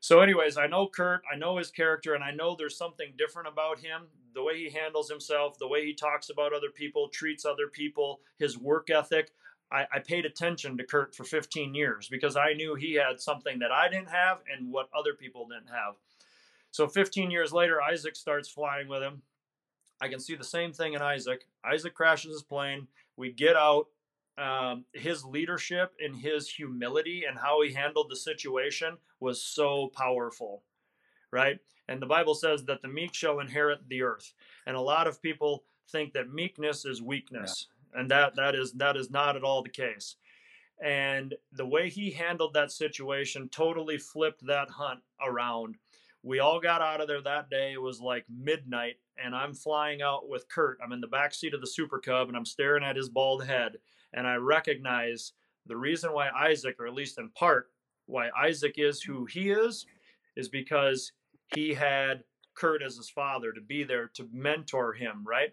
So, anyways, I know Kurt, I know his character, and I know there's something different about him. The way he handles himself, the way he talks about other people, treats other people, his work ethic. I, I paid attention to Kurt for 15 years because I knew he had something that I didn't have and what other people didn't have. So 15 years later, Isaac starts flying with him. I can see the same thing in Isaac. Isaac crashes his plane. We get out. Um, his leadership and his humility and how he handled the situation was so powerful, right? And the Bible says that the meek shall inherit the earth. And a lot of people think that meekness is weakness, yeah. And that that is that is not at all the case. And the way he handled that situation totally flipped that hunt around we all got out of there that day. It was like midnight, and I'm flying out with Kurt. I'm in the back seat of the Super Cub, and I'm staring at his bald head. And I recognize the reason why Isaac, or at least in part, why Isaac is who he is, is because he had Kurt as his father to be there to mentor him, right?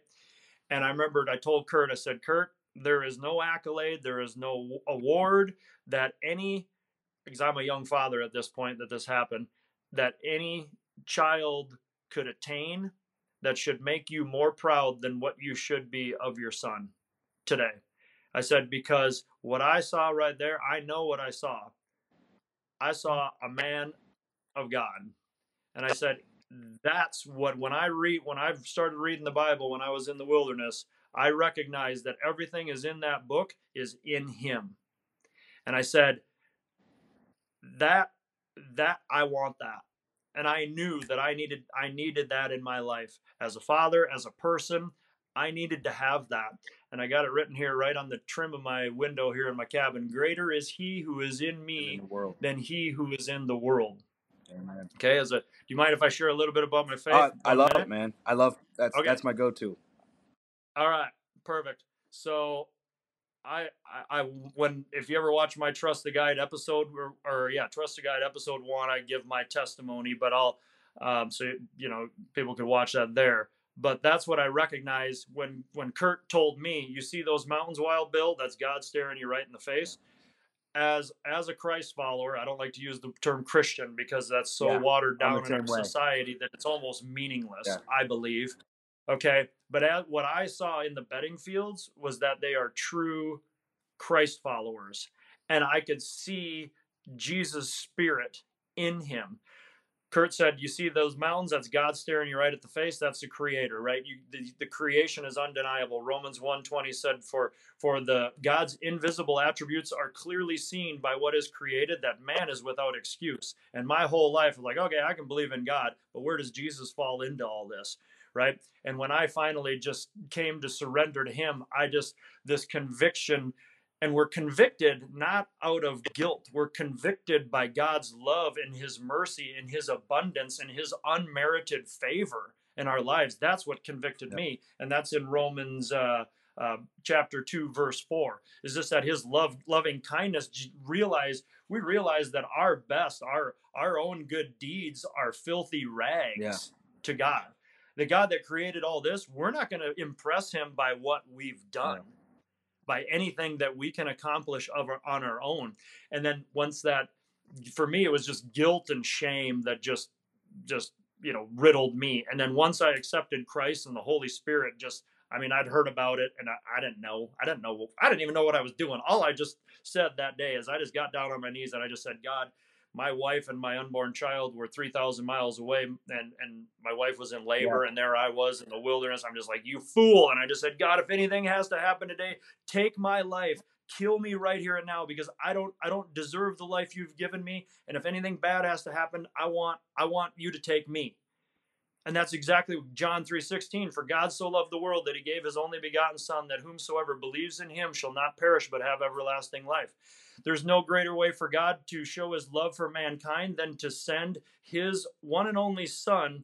And I remembered I told Kurt, I said, Kurt, there is no accolade, there is no award that any, because I'm a young father at this point that this happened, that any child could attain that should make you more proud than what you should be of your son today. I said, because what I saw right there, I know what I saw. I saw a man of God. And I said, that's what, when I read, when I started reading the Bible when I was in the wilderness, I recognized that everything is in that book is in him. And I said, that that I want that. And I knew that I needed I needed that in my life as a father, as a person. I needed to have that. And I got it written here right on the trim of my window here in my cabin. Greater is he who is in me in than he who is in the world. Amen. Okay, as a do you mind if I share a little bit about my faith? Uh, I love it, man. I love that's okay. that's my go-to. All right, perfect. So I, I, I, when if you ever watch my trust the guide episode or, or yeah trust the guide episode one i give my testimony but i'll um, so you know people could watch that there but that's what i recognize when when kurt told me you see those mountains wild bill that's god staring you right in the face as as a christ follower i don't like to use the term christian because that's so yeah, watered down in our way. society that it's almost meaningless yeah. i believe Okay. But as, what I saw in the Bedingfields was that they are true Christ followers. And I could see Jesus' spirit in him. Kurt said, "You see those mountains? That's God staring you right at the face. That's the Creator, right? You, the, the creation is undeniable." Romans 1.20 said, "For for the God's invisible attributes are clearly seen by what is created. That man is without excuse." And my whole life like, "Okay, I can believe in God, but where does Jesus fall into all this?" right? And when I finally just came to surrender to Him, I just, this conviction, and we're convicted not out of guilt. We're convicted by God's love and His mercy and His abundance and His unmerited favor in our lives. That's what convicted yep. me. And that's in Romans. Uh, uh, chapter 2 verse 4 is this that his love loving kindness realize we realize that our best our our own good deeds are filthy rags yeah. to god the God that created all this, we're not going to impress him by what we've done, yeah. By anything that we can accomplish our, on our own. And then once that, for me, it was just guilt and shame that just, just, you know, riddled me. And then once I accepted Christ and the Holy Spirit, just, I mean, I'd heard about it and I, I, didn't know. I didn't know. I didn't even know what I was doing. All I just said that day is I just got down on my knees and I just said, God, my wife and my unborn child were 3,000 miles away, and, and my wife was in labor, yeah. and there I was in the wilderness. I'm just like, you fool. And I just said, God, if anything has to happen today, take my life. Kill me right here and now because I don't I don't deserve the life you've given me. And if anything bad has to happen, I want I want you to take me. And that's exactly John 3:16 for God so loved the world that he gave his only begotten son that whomsoever believes in him shall not perish but have everlasting life. There's no greater way for God to show his love for mankind than to send his one and only son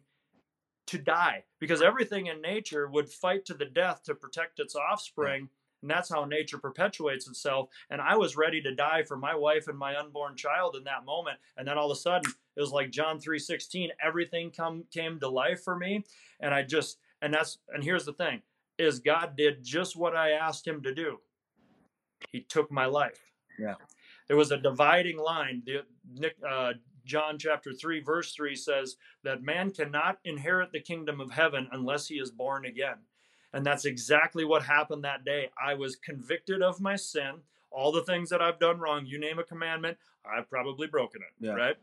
to die because everything in nature would fight to the death to protect its offspring and that's how nature perpetuates itself. And i was ready to die for my wife and my unborn child in that moment. And then all of a sudden it was like john 3.16 everything come came to life for me. And i just and that's and here's the thing is god did just what i asked him to do. He took my life Yeah. there was a dividing line the, Nick, uh, john chapter 3 verse 3 says that man cannot inherit the kingdom of heaven unless he is born again and that's exactly what happened that day. I was convicted of my sin, all the things that I've done wrong. You name a commandment, I've probably broken it, Yeah. right?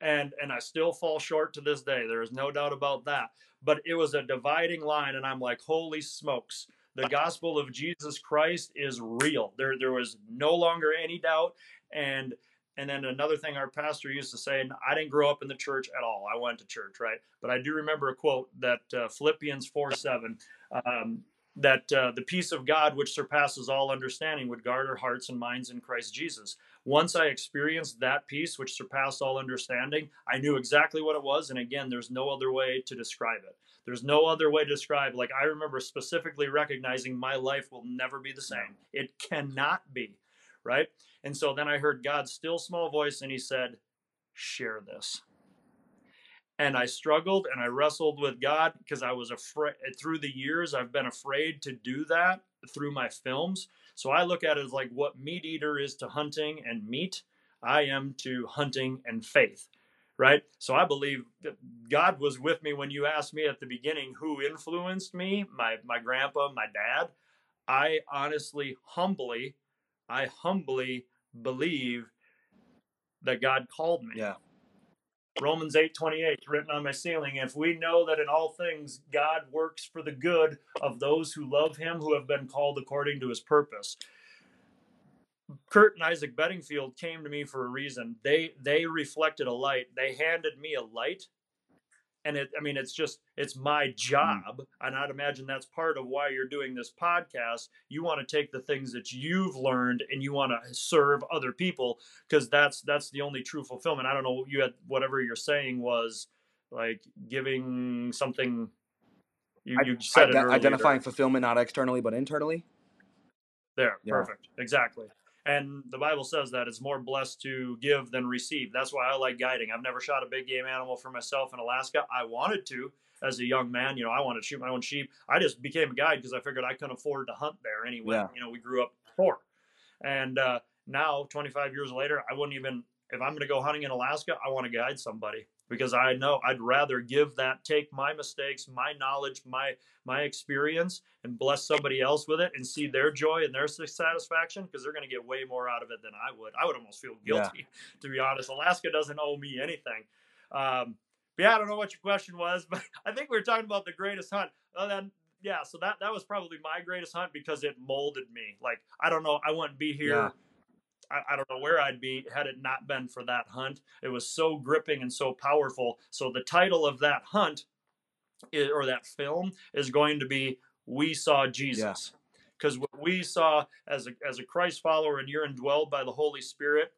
And and I still fall short to this day. There is no doubt about that. But it was a dividing line, and I'm like, holy smokes. The gospel of Jesus Christ is real. There there was no longer any doubt. And and then another thing our pastor used to say, and I didn't grow up in the church at all. I went to church, right? But I do remember a quote that uh, Philippians 4 7, um, that uh, the peace of God, which surpasses all understanding, would guard our hearts and minds in Christ Jesus. Once I experienced that peace, which surpassed all understanding, I knew exactly what it was. And again, there's no other way to describe it. There's no other way to describe. Like I remember specifically recognizing my life will never be the same. It cannot be, right? And so then I heard God's still small voice, and He said, "Share this." And I struggled and I wrestled with God because I was afraid. Through the years, I've been afraid to do that through my films. So I look at it as like what MeatEater is to hunting and meat, I am to hunting and faith right? So I believe that God was with me when you asked me at the beginning who influenced me, my my grandpa, my dad. I honestly, humbly, I humbly believe that God called me. Yeah. Romans 8 28 written on my ceiling. If we know that in all things God works for the good of those who love him, who have been called according to his purpose. Kurt and Isaac Bedingfield came to me for a reason. They they reflected a light. They handed me a light. And it I mean it's just it's my hmm. job. And I'd imagine that's part of why you're doing this podcast. You want to take the things that you've learned and you want to serve other people because that's that's the only true fulfillment. I don't know you had whatever you're saying was like giving something you, you said Ide- earlier. identifying fulfillment not externally but internally. There, Yeah. perfect. Exactly. And the Bible says that it's more blessed to give than receive. That's why I like guiding. I've never shot a big game animal for myself in Alaska. I wanted to as a young man. You know, I wanted to shoot my own sheep. I just became a guide because I figured I couldn't afford to hunt there anyway. Yeah. You know, we grew up poor. And uh, now, 25 years later, I wouldn't even, if I'm going to go hunting in Alaska, I want to guide somebody because I know I'd rather give that, take my mistakes, my knowledge, my my experience, and bless somebody else with it and see their joy and their satisfaction because they're going to get way more out of it than I would. I would almost feel Yeah. guilty, to be honest. Alaska doesn't owe me anything. Um, but yeah, I don't know what your question was, but I think we were talking about the greatest hunt. Then yeah, so that that was probably my greatest hunt because it molded me. Like I don't know, I wouldn't be here. Yeah. I, I don't know where I'd be had it not been for that hunt. It was so gripping and so powerful. So the title of that hunt i- or that film is going to be "We Saw Jesus." Because what we saw as a, as a Christ follower and you're indwelled by the Holy Spirit,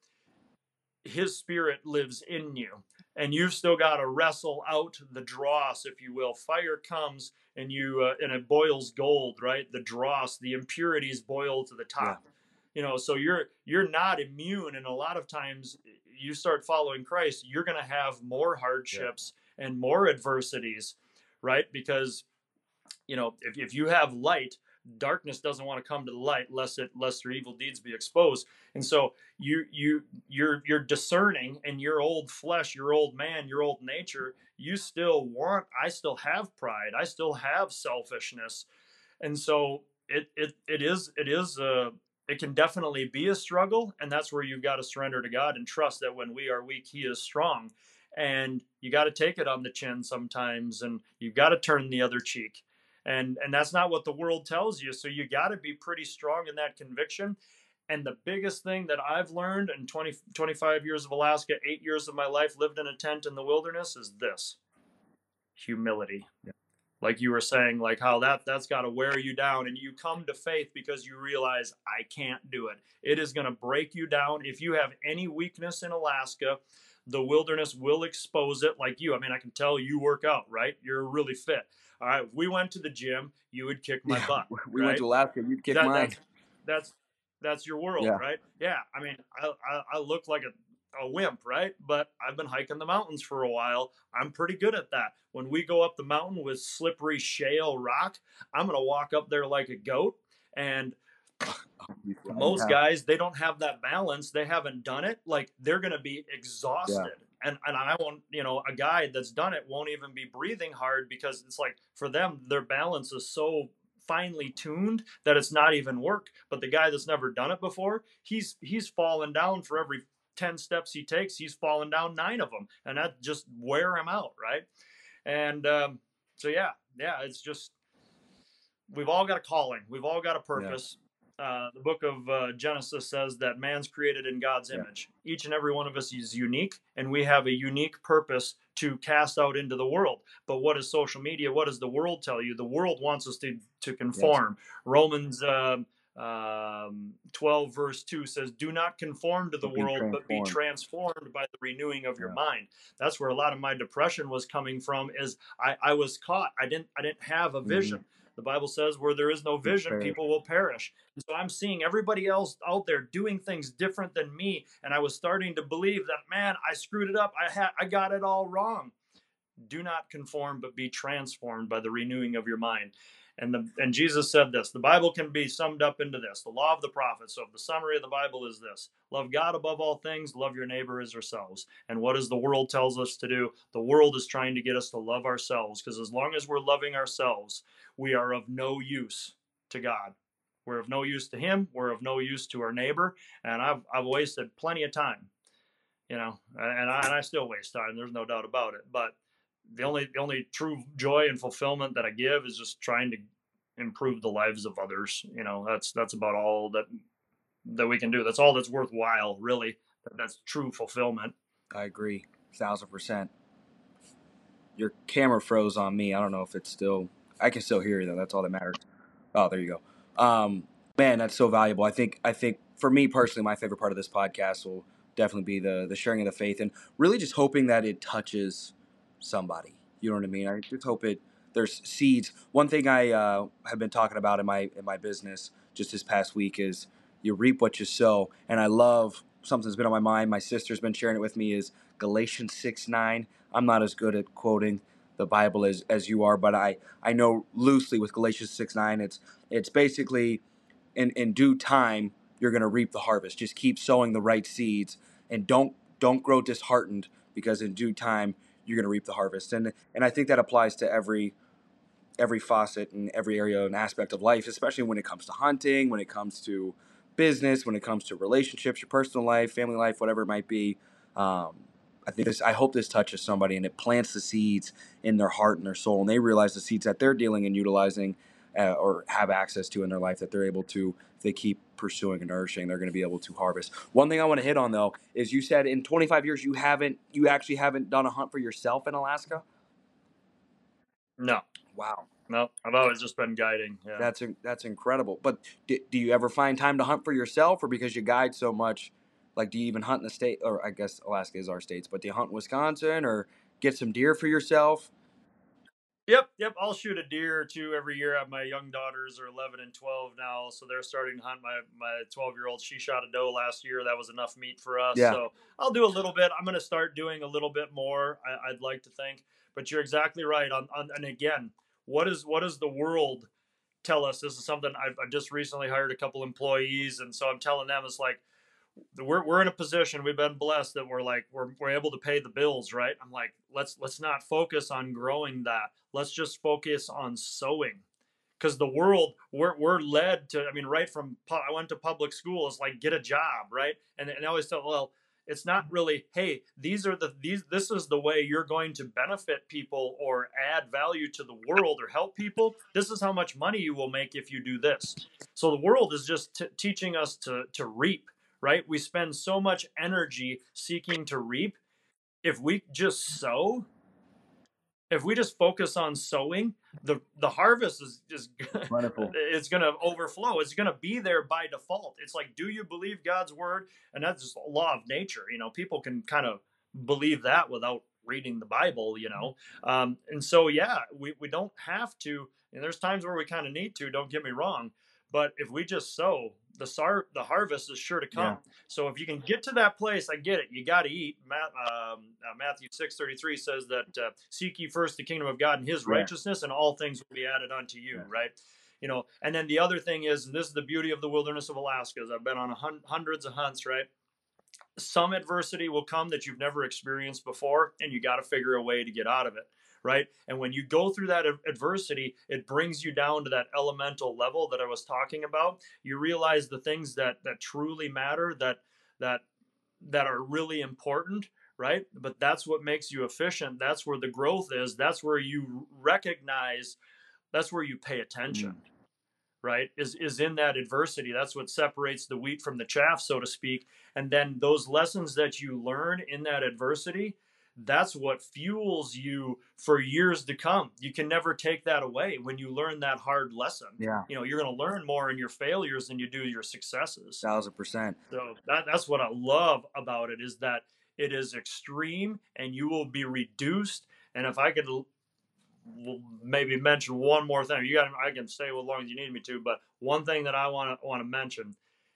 His Spirit lives in you, and you've still got to wrestle out the dross, if you will. Fire comes and you uh, and it boils gold, right? The dross, the impurities boil to the top. You know, so you're you're not immune, and a lot of times you start following Christ, you're going to have more hardships and more adversities, right? Because you know, if, if you have light, darkness doesn't want to come to the light lest it lest their evil deeds be exposed. And so you you you're you're discerning and your old flesh, your old man, your old nature, you still want I still have pride. I still have selfishness. And so it it it is it is a it can definitely be a struggle and that's where you've got to surrender to God and trust that when we are weak he is strong and you got to take it on the chin sometimes and you've got to turn the other cheek and and that's not what the world tells you so you got to be pretty strong in that conviction and the biggest thing that i've learned in 20 25 years of alaska 8 years of my life lived in a tent in the wilderness is this humility. Yeah. Like you were saying, like how that that's got to wear you down, and you come to faith because you realize I can't do it. It is going to break you down. If you have any weakness in Alaska, the wilderness will expose it. Like you, I mean, I can tell you work out, right? You're really fit. All right, if we went to the gym, you would kick my yeah, butt. We right? went to Alaska, you'd kick that, mine. That's, that's that's your world, yeah. right? Yeah. I mean, I, I, I look like a, a wimp, right? But I've been hiking the mountains for a while. I'm pretty good at that. When we go up the mountain with slippery shale rock, I'm going to walk up there like a goat. And most guys, they don't have that balance. They haven't done it. Like they're going to be exhausted. Yeah and and I won't, you know, a guy that's done it won't even be breathing hard because it's like for them their balance is so finely tuned that it's not even work. But the guy that's never done it before, he's he's fallen down for every 10 steps he takes, he's fallen down nine of them. And that just wear him out, right? And um, so, yeah, yeah, it's just, we've all got a calling, we've all got a purpose. Yeah. Uh, the book of uh, Genesis says that man's created in God's image. Yeah. Each and every one of us is unique, and we have a unique purpose to cast out into the world. But what is social media? What does the world tell you? The world wants us to to conform. Yes. Romans uh, um, 12 verse 2 says do not conform to the be world but be transformed by the renewing of your yeah. mind that's where a lot of my depression was coming from is i, I was caught i didn't i didn't have a mm-hmm. vision mm-hmm. The Bible says, where there is no vision, people will perish. And so I'm seeing everybody else out there doing things different than me. And I was starting to believe that, man, I screwed it up. I, had, I got it all wrong. Do not conform, but be transformed by the renewing of your mind. And the and Jesus said this. The Bible can be summed up into this: the law of the prophets. So the summary of the Bible is this: love God above all things, love your neighbor as ourselves. And what does the world tells us to do? The world is trying to get us to love ourselves because as long as we're loving ourselves, we are of no use to God. We're of no use to Him. We're of no use to our neighbor. And I've I've wasted plenty of time, you know, and I, and I still waste time. There's no doubt about it. But the only the only true joy and fulfillment that I give is just trying to improve the lives of others. You know, that's that's about all that that we can do. That's all that's worthwhile, really. That's true fulfillment. I agree, thousand percent. Your camera froze on me. I don't know if it's still. I can still hear you though. That's all that matters. Oh, there you go. Um, man, that's so valuable. I think. I think for me personally, my favorite part of this podcast will definitely be the the sharing of the faith and really just hoping that it touches somebody. You know what I mean? I just hope it there's seeds. One thing I uh, have been talking about in my in my business just this past week is you reap what you sow, and I love something that's been on my mind. My sister's been sharing it with me is Galatians six nine. I'm not as good at quoting the Bible as as you are, but I I know loosely with Galatians six nine. It's it's basically in in due time you're going to reap the harvest. Just keep sowing the right seeds and don't don't grow disheartened because in due time you're going to reap the harvest. And and I think that applies to every every faucet and every area and aspect of life, especially when it comes to hunting, when it comes to business, when it comes to relationships, your personal life, family life, whatever it might be. Um, I think this. I hope this touches somebody and it plants the seeds in their heart and their soul, and they realize the seeds that they're dealing and utilizing uh, or have access to in their life that they're able to, if they keep pursuing and nourishing, they're going to be able to harvest. One thing I want to hit on though is you said in 25 years you haven't, you actually haven't done a hunt for yourself in Alaska. No. Wow. No, I've always just been guiding. Yeah. That's that's incredible. But do, do you ever find time to hunt for yourself, or because you guide so much? Like, do you even hunt in the state, or I guess Alaska is our states, but do you hunt in Wisconsin or get some deer for yourself? Yep, yep. I'll shoot a deer or two every year. My young daughters are 11 and 12 now, so they're starting to hunt. My my 12 year old, she shot a doe last year. That was enough meat for us. Yeah. So I'll do a little bit. I'm going to start doing a little bit more. I, would like to think, but you're exactly right. On, on and again, what is what does the world tell us? This is something I've, I just recently hired a couple employees, and so I'm telling them it's like we're, we're in a position we've been blessed that we're like we're, we're able to pay the bills right? I'm like let's let's not focus on growing that. Let's just focus on sowing. Because the world we're, we're led to i mean right from i went to public school it's like get a job right? And, and i always tell well it's not really hey these are the these this is the way you're going to benefit people or add value to the world or help people. This is how much money you will make if you do this. So the world is just t- teaching us to to reap right? We spend so much energy seeking to reap. If we just sow if we just focus on sowing, the the harvest is just Wonderful. it's going to overflow. It's going to be there by default. It's like, do you believe God's word? And that's just a law of nature. You know, people can kind of believe that without reading the Bible. You know, um, and so yeah, we we don't have to. And there's times where we kind of need to. Don't get me wrong, but if we just sow, the sar- the harvest is sure to come. Yeah. So if you can get to that place, I get it. You got to eat. Matt, um, uh, Matthew six thirty three says that uh, seek ye first the kingdom of God and His Right. righteousness, and all things will be added unto you. Yeah. Right. You know, and then the other thing is this is the beauty of the wilderness of Alaska. Is I've been on a hun- hundreds of hunts. Right. Some adversity will come that you've never experienced before, and you got to figure a way to get out of it right? And when you go through that adversity, it brings you down to that elemental level that I was talking about. You realize the things that that truly matter, that that that are really important, right? But that's what makes you efficient. That's where the growth is. That's where you recognize. That's where you pay attention. Mm. Right is is in that adversity. That's what separates the wheat from the chaff, so to speak. And then those lessons that you learn in that adversity, that's what fuels you for years to come. You can never take that away when you learn that hard lesson. Yeah. You know, you're going to learn more in your failures than you do your successes. Thousand percent. So that, that's what I love about it is that it is extreme and you will be reduced. And if I could maybe mention one more thing, you got I can stay as long as you need me to, but one thing that I want to want to mention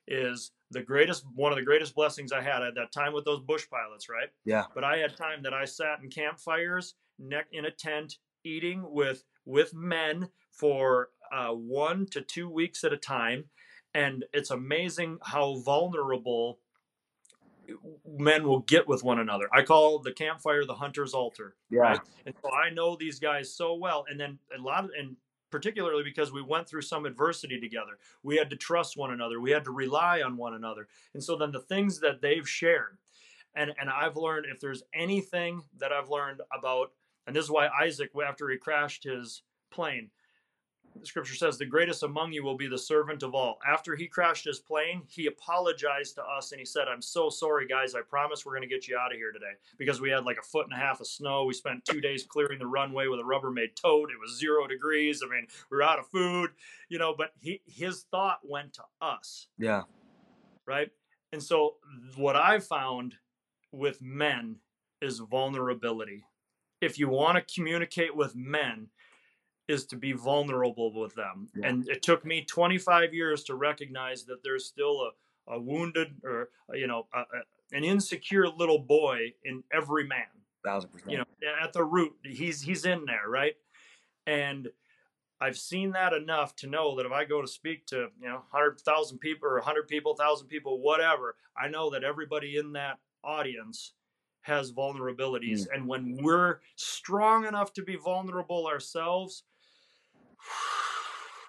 is the greatest one of the greatest blessings I had. I had that time with those bush pilots, right? Yeah. But I had time that I sat in campfires, neck in a tent, eating with with men for uh, one to two weeks at a time, and it's amazing how vulnerable men will get with one another. I call the campfire the hunter's altar. Yeah. Right? And so I know these guys so well, and then a lot of and particularly because we went through some adversity together. We had to trust one another. We had to rely on one another. And so then the things that they've shared, and and I've learned if there's anything that I've learned about, and this is why Isaac, after he crashed his plane, the scripture says the greatest among you will be the servant of all. After he crashed his plane, he apologized to us and he said, I'm so sorry, guys. I promise we're going to get you out of here today because we had like a foot and a half of snow. We spent two days clearing the runway with a Rubbermaid tote. It was zero degrees. I mean, we were out of food, you know, but he, his thought went to us Yeah. right? And so what I've found with men is vulnerability. If you want to communicate with men, is to be vulnerable with them. Yeah. And it took me 25 years to recognize that there's still a, a wounded or uh, you know a, a, an insecure little boy in every man Thousand percent. you know at the root he's he's in there right and i've seen that enough to know that if i go to speak to you know 100000 people or 100 people 1000 people whatever i know that everybody in that audience has vulnerabilities hmm. and when we're strong enough to be vulnerable ourselves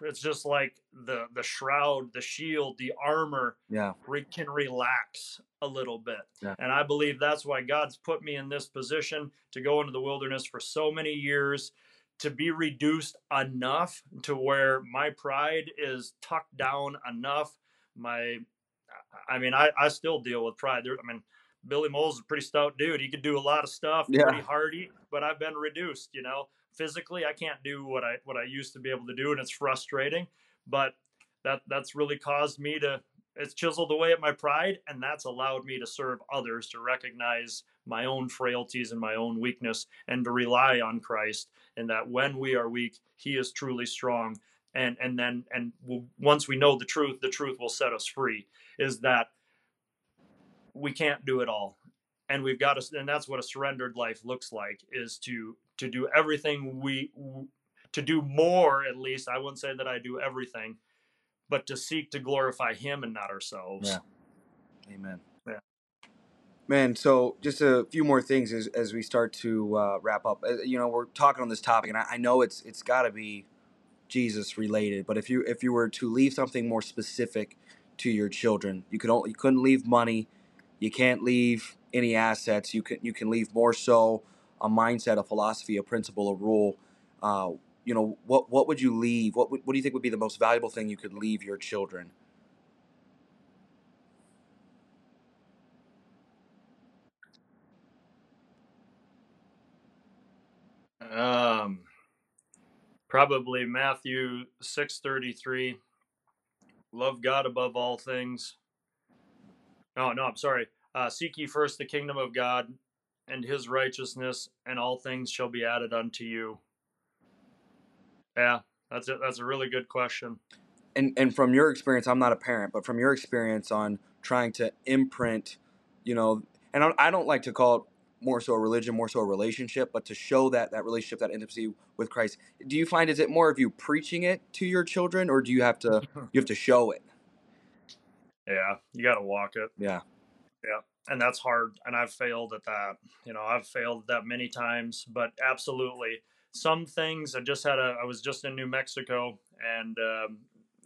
it's just like the the shroud the shield the armor Yeah. re- can relax a little bit. Yeah. And I believe that's why God's put me in this position to go into the wilderness for so many years to be reduced enough to where my pride is tucked down enough. My, I mean, I, I still deal with pride. There, I mean, Billy Molls is a pretty stout dude. He could do a lot of stuff, Yeah. pretty hardy, but I've been reduced, you know. Physically, I can't do what I what I used to be able to do, and it's frustrating. But that that's really caused me to it's chiseled away at my pride and that's allowed me to serve others to recognize my own frailties and my own weakness and to rely on christ and that when we are weak he is truly strong and and then and we'll, once we know the truth the truth will set us free is that we can't do it all and we've got to and that's what a surrendered life looks like is to to do everything we to do more at least i wouldn't say that i do everything but to seek to glorify him and not ourselves Yeah. Amen. Yeah. Man, so just a few more things as, as we start to uh, wrap up. Uh, you know, we're talking on this topic, and I, I know it's it's got to be Jesus related. But if you if you were to leave something more specific to your children, you could only you couldn't leave money, you can't leave any assets. You can you can leave more so a mindset, a philosophy, a principle, a rule. Uh, you know, what what would you leave? What what do you think would be the most valuable thing you could leave your children? Um, probably Matthew six thirty three. Love God above all things. Oh no, I'm sorry. Uh, Seek ye first the kingdom of God and His righteousness, and all things shall be added unto you. Yeah, that's it. That's a really good question. And and from your experience, I'm not a parent, but from your experience on trying to imprint, you know, and I I don't like to call it more so a religion, more so a relationship, but to show that that relationship, that intimacy with Christ. Do you find is it more of you preaching it to your children, or do you have to you have to show it? Yeah, you got to walk it. Yeah. Yeah, and that's hard, and I've failed at that. You know, I've failed at that many times, but absolutely, some things. I just had a. I was just in New Mexico and um,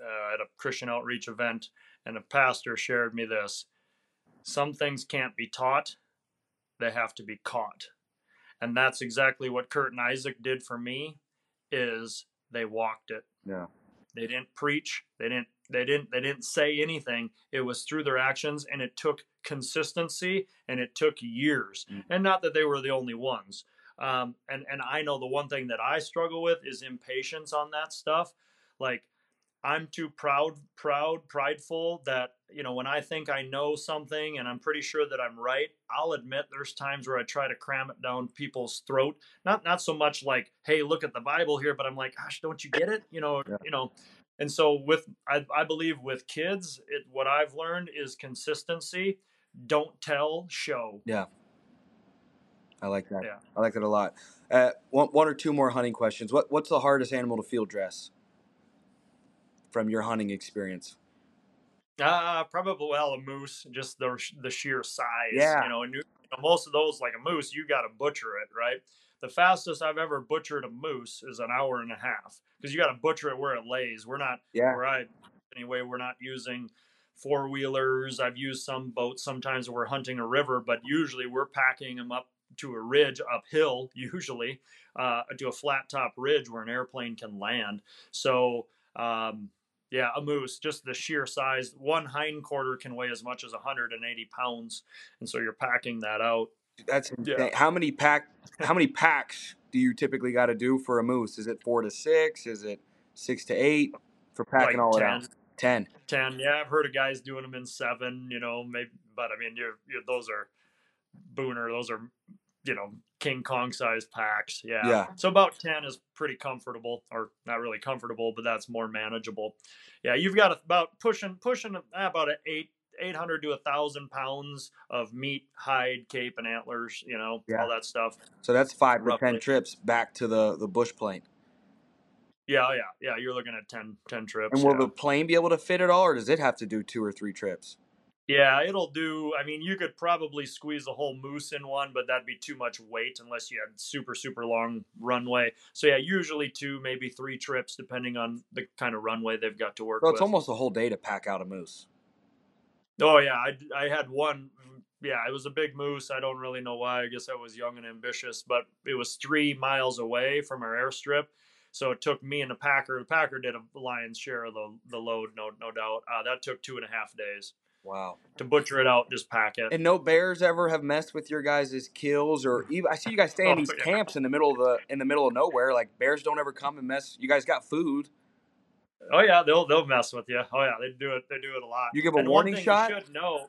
uh, at a Christian outreach event, and a pastor shared me this. Some things can't be taught; they have to be caught, and that's exactly what Kurt and Isaac did for me. Is they walked it. Yeah. They didn't preach. They didn't. They didn't. They didn't say anything. It was through their actions, and it took consistency, and it took years. Mm. And not that they were the only ones. Um, and and I know the one thing that I struggle with is impatience on that stuff. Like I'm too proud, proud, prideful that you know when I think I know something and I'm pretty sure that I'm right. I'll admit there's times where I try to cram it down people's throat. Not not so much like, hey, look at the Bible here, but I'm like, gosh, don't you get it? You know, Yeah. you know. And so with I, I believe with kids, it, what I've learned is consistency. Don't tell, show. Yeah. I like that. Yeah. I like that a lot. Uh, one, one or two more hunting questions. What What's the hardest animal to field dress from your hunting experience? Uh, probably well a moose, just the the sheer size. Yeah. You know, and you, most of those like a moose, you got to butcher it, right? The fastest I've ever butchered a moose is an hour and a half because you got to butcher it where it lays. We're not Yeah. I anyway. We're not using four wheelers. I've used some boats sometimes we're hunting a river, but usually we're packing them up to a ridge uphill, usually uh, to a flat top ridge where an airplane can land. So. Um, yeah, a moose, just the sheer size. One hind quarter can weigh as much as 180 pounds, and so you're packing that out. That's Yeah. How many pack? How many packs do you typically got to do for a moose? Is it four to six? Is it six to eight for packing Like all it 10, out? Ten. 10. Yeah, I've heard of guys doing them in seven. You know, maybe, but I mean, you're, you're those are booner. Those are you know King Kong size packs. Yeah. Yeah. So about 10 is pretty comfortable, or not really comfortable, but that's more manageable. Yeah, you've got about pushing pushing eh, about an eight. 800 to a thousand pounds of meat, hide, cape, and antlers, you know, Yeah. all that stuff. So that's five to ten trips back to the the bush plane. Yeah, yeah, yeah. You're looking at 10, 10 trips. And will yeah. the plane be able to fit it all, or does it have to do two or three trips? Yeah, it'll do. I mean, you could probably squeeze a whole moose in one, but that'd be too much weight unless you had super, super long runway. So yeah, usually two, maybe three trips, depending on the kind of runway they've got to work with. it's almost a whole day to pack out a moose. Oh yeah, I, I had one. Yeah, it was a big moose. I don't really know why. I guess I was young and ambitious, but it was three miles away from our airstrip. So it took me and the packer. The packer did a lion's share of the, the load, no no doubt. Uh, that took two and a half days Wow. to butcher it out, just pack it. And no bears ever have messed with your guys' kills, or even I see you guys stay in Oh, these yeah. camps in the middle of the in the middle of nowhere. Like bears don't ever come and mess. You guys got food. Oh yeah, they'll they'll mess with you. Oh yeah, they do it. They do it a lot. You give a And one warning thing shot? You should know.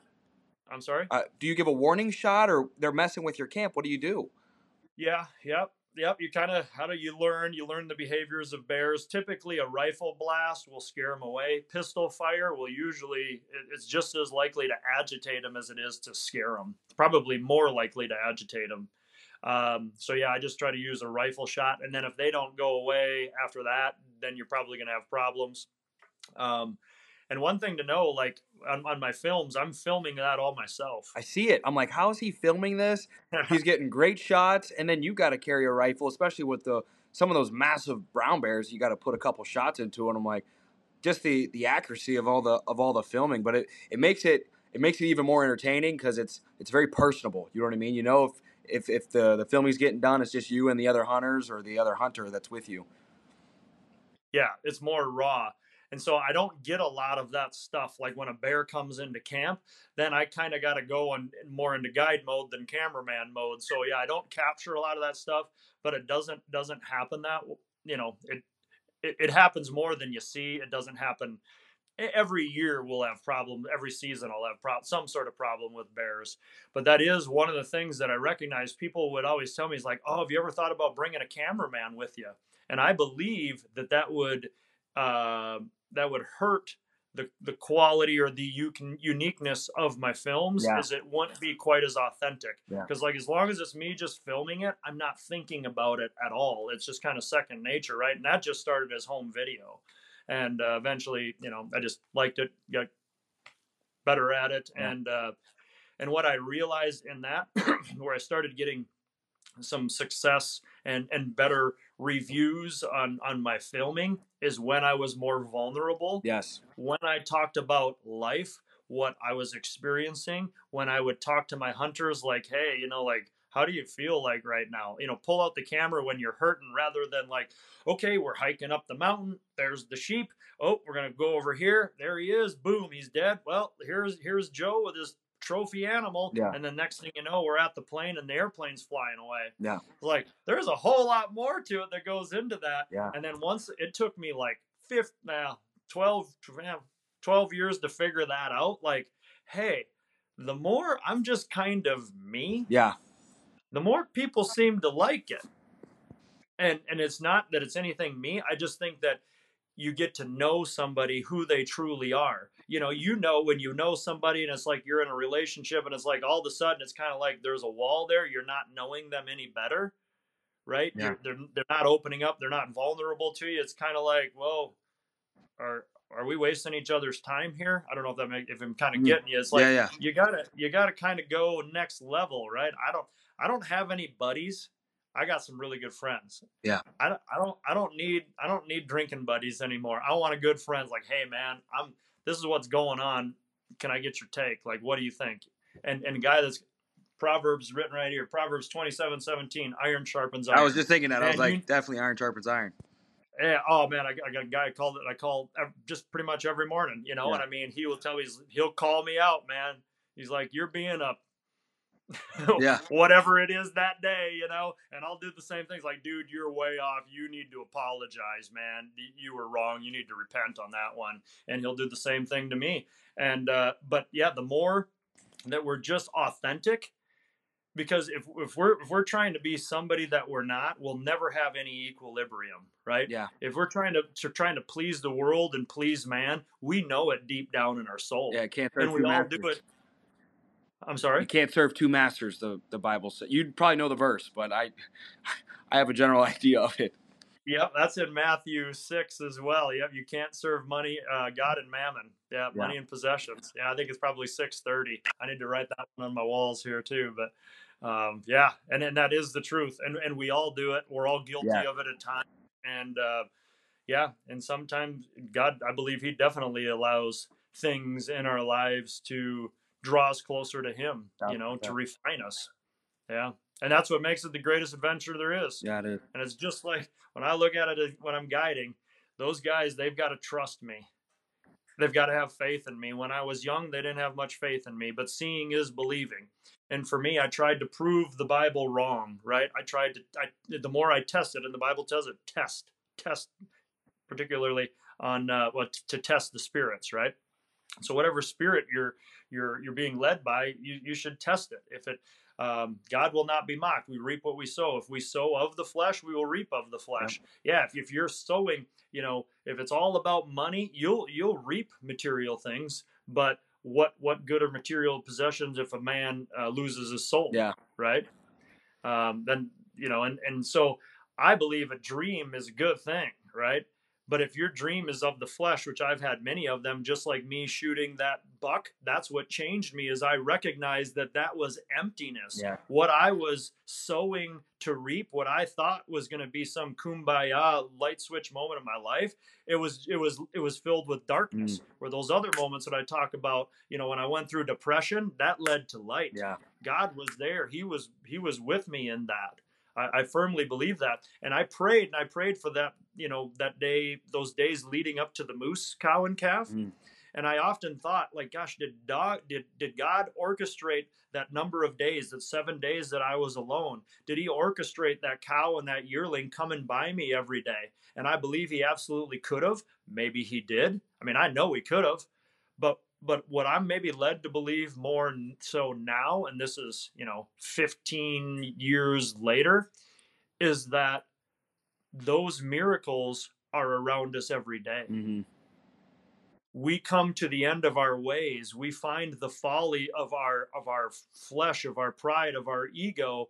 I'm sorry. Uh, do you give a warning shot, or they're messing with your camp? What do you do? Yeah. Yep. Yep. You kind of how do you learn? You learn the behaviors of bears. Typically, a rifle blast will scare them away. Pistol fire will usually it's just as likely to agitate them as it is to scare them. Probably more likely to agitate them. Um, so yeah, I just try to use a rifle shot, and then if they don't go away after that, then you're probably gonna have problems. Um, and one thing to know, like on, on my films, I'm filming that all myself. I see it. I'm like, how is he filming this? He's getting great shots, and then you got to carry a rifle, especially with the some of those massive brown bears. You got to put a couple shots into, and I'm like, just the the accuracy of all the of all the filming, but it it makes it it makes it even more entertaining because it's it's very personable. You know what I mean? You know if if if the the filming's getting done, it's just you and the other hunters or the other hunter that's with you. yeah, it's more raw. And so I don't get a lot of that stuff. Like when a bear comes into camp, then I kind of got to go on more into guide mode than cameraman mode. So yeah, I don't capture a lot of that stuff, but it doesn't doesn't happen that you know it it, it happens more than you see. It doesn't happen every year we'll have problem every season i'll have pro- some sort of problem with bears but that is one of the things that i recognize people would always tell me is like oh have you ever thought about bringing a cameraman with you and i believe that that would uh, that would hurt the, the quality or the u- uniqueness of my films Yeah. is it wouldn't be quite as authentic Yeah. because like as long as it's me just filming it i'm not thinking about it at all it's just kind of second nature right and that just started as home video and uh, eventually you know i just liked it got better at it Yeah. and uh, and what i realized in that where i started getting some success and and better reviews on on my filming is when i was more vulnerable Yes. when I talked about life, what I was experiencing, when I would talk to my hunters, like, hey, you know, like, how do you feel like right now? You know, pull out the camera when you're hurting rather than like, okay, we're hiking up the mountain. There's the sheep. Oh, we're gonna go over here. There he is. Boom, he's dead. Well, here's here's Joe with his trophy animal. Yeah. And the next thing you know, we're at the plane and the airplane's flying away. Yeah. Like there's a whole lot more to it that goes into that. Yeah. And then once it took me like fifth now 12, 12 years to figure that out. Like, hey, the more I'm just kind of me, Yeah. the more people seem to like it. And and it's not that it's anything me. I just think that you get to know somebody who they truly are. You know, you know when you know somebody and it's like you're in a relationship and it's like all of a sudden it's kind of like there's a wall there. You're not knowing them any better, right? Yeah. They're they're not opening up. They're not vulnerable to you. It's kind of like, whoa, are are we wasting each other's time here? I don't know if that make if I'm kind of Mm. getting you. It's like yeah. Yeah. you gotta you gotta kind of go next level, right? I don't I don't have any buddies. I got some really good friends. Yeah. I don't I don't I don't need I don't need drinking buddies anymore. I want a good friends like, hey man, I'm this is what's going on. Can I get your take? Like, what do you think? And and a guy that's Proverbs written right here, Proverbs twenty seven seventeen, iron sharpens iron. I was just thinking that. I was like, you- definitely iron sharpens iron. Yeah. Oh man, I, got- I got a guy called it. I call just pretty much every morning, you know. Yeah. And I mean, he will tell me he'll call me out, man. He's like, "You're being a Yeah. whatever it is that day, you know." And I'll do the same things, like, "Dude, you're way off. You need to apologize, man. You were wrong. You need to repent on that one." And he'll do the same thing to me. And uh, but yeah, the more that we're just authentic because if, if we're if we're trying to be somebody that we're not we'll never have any equilibrium right Yeah. if we're trying to, to trying to please the world and please man we know it deep down in our soul Yeah. Can't and we all masters. do it i'm sorry. You can't serve two masters. The the Bible says. You'd probably know the verse, but I, I have a general idea of it. yep that's in matthew 6 as well yep you can't serve money uh, god and mammon yeah, Yeah. money and possessions yeah i think it's probably 630 i need to write that one on my walls here too but um, yeah and, and that is the truth and, and we all do it we're all guilty Yeah. of it at times and uh, yeah and sometimes god i believe he definitely allows things in our lives to draw us closer to him you know to refine us yeah and that's what makes it the greatest adventure there is Yeah, it is. and it's just like when I look at it when I'm guiding, those guys, they've got to trust me. They've got to have faith in me. When I was young, they didn't have much faith in me, but seeing is believing. And for me, I tried to prove the Bible wrong, right? I tried to, I, the more I tested, and the Bible tells it, test, test, particularly on uh, what to test the spirits, right? So whatever spirit you're you're you're being led by, you you should test it. If it um, God will not be mocked. We reap what we sow. If we sow of the flesh, we will reap of the flesh. Yeah. if, if you're sowing, you know, if it's all about money, you'll you'll reap material things. But what what good are material possessions if a man uh, loses his soul? Yeah. Right. Um, then you know, and and so I believe a dream is a good thing, right? But if your dream is of the flesh, which I've had many of them, just like me shooting that buck, that's what changed me. Is I recognized that that was emptiness. Yeah. What I was sowing to reap, what I thought was going to be some kumbaya light switch moment of my life, it was it was it was filled with darkness. Mm. Where those other moments that I talk about, you know, when I went through depression, that led to light. Yeah. God was there. He was he was with me in that. I, I firmly believe that, and I prayed and I prayed for that you know that day those days leading up to the moose cow and calf. Mm. and i often thought like gosh did dog did did god orchestrate that number of days that seven days that i was alone? Did he orchestrate that cow and that yearling coming by me every day? And i believe he absolutely could have. Maybe he did. I mean i know he could have. But but what i'm maybe led to believe more so now and this is you know 15 years later is that those miracles are around us every day. Mm-hmm. we come to the end of our ways. We find the folly of our of our flesh of our pride of our ego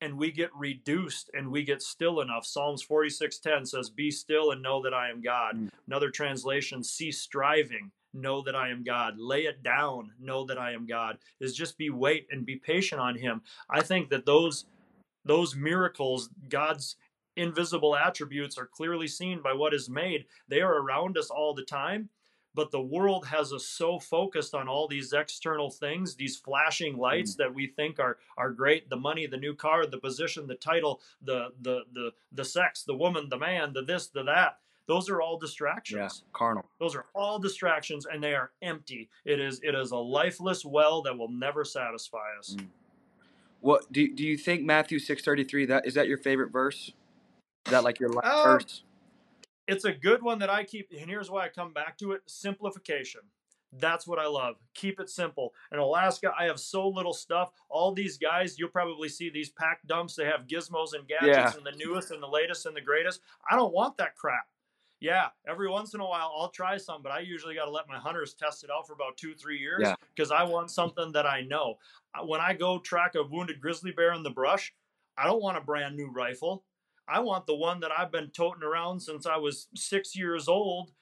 and we get reduced and we get still enough. Psalms 46:10 says be still and know that i am god. Mm. another translation cease striving know that i am god. Lay it down. Know that i am god. Is just be wait and be patient on him. I think that those those miracles god's invisible attributes are clearly seen by what is made. They are around us all the time but the world has us so focused on all these external things these flashing lights mm. that we think are are great. The money the new car the position the title the the the the sex the woman the man the this the that those are all distractions Yeah, carnal. those are all distractions and they are empty it is it is a lifeless well that will never satisfy us Mm. What do do you think Matthew six thirty three? That is that your favorite verse? Is that like your last Uh, verse? it's a good one that I keep, and here's why I come back to it simplification. That's what I love. Keep it simple. In Alaska, I have so little stuff. All these guys, you'll probably see these pack dumps. They have gizmos and gadgets Yeah. and the newest and the latest and the greatest. I don't want that crap. Yeah, every once in a while I'll try some, but I usually got to let my hunters test it out for about two, three years Yeah. because I want something that I know. When I go track a wounded grizzly bear in the brush, I don't want a brand new rifle. I want the one that I've been toting around since I was six years old,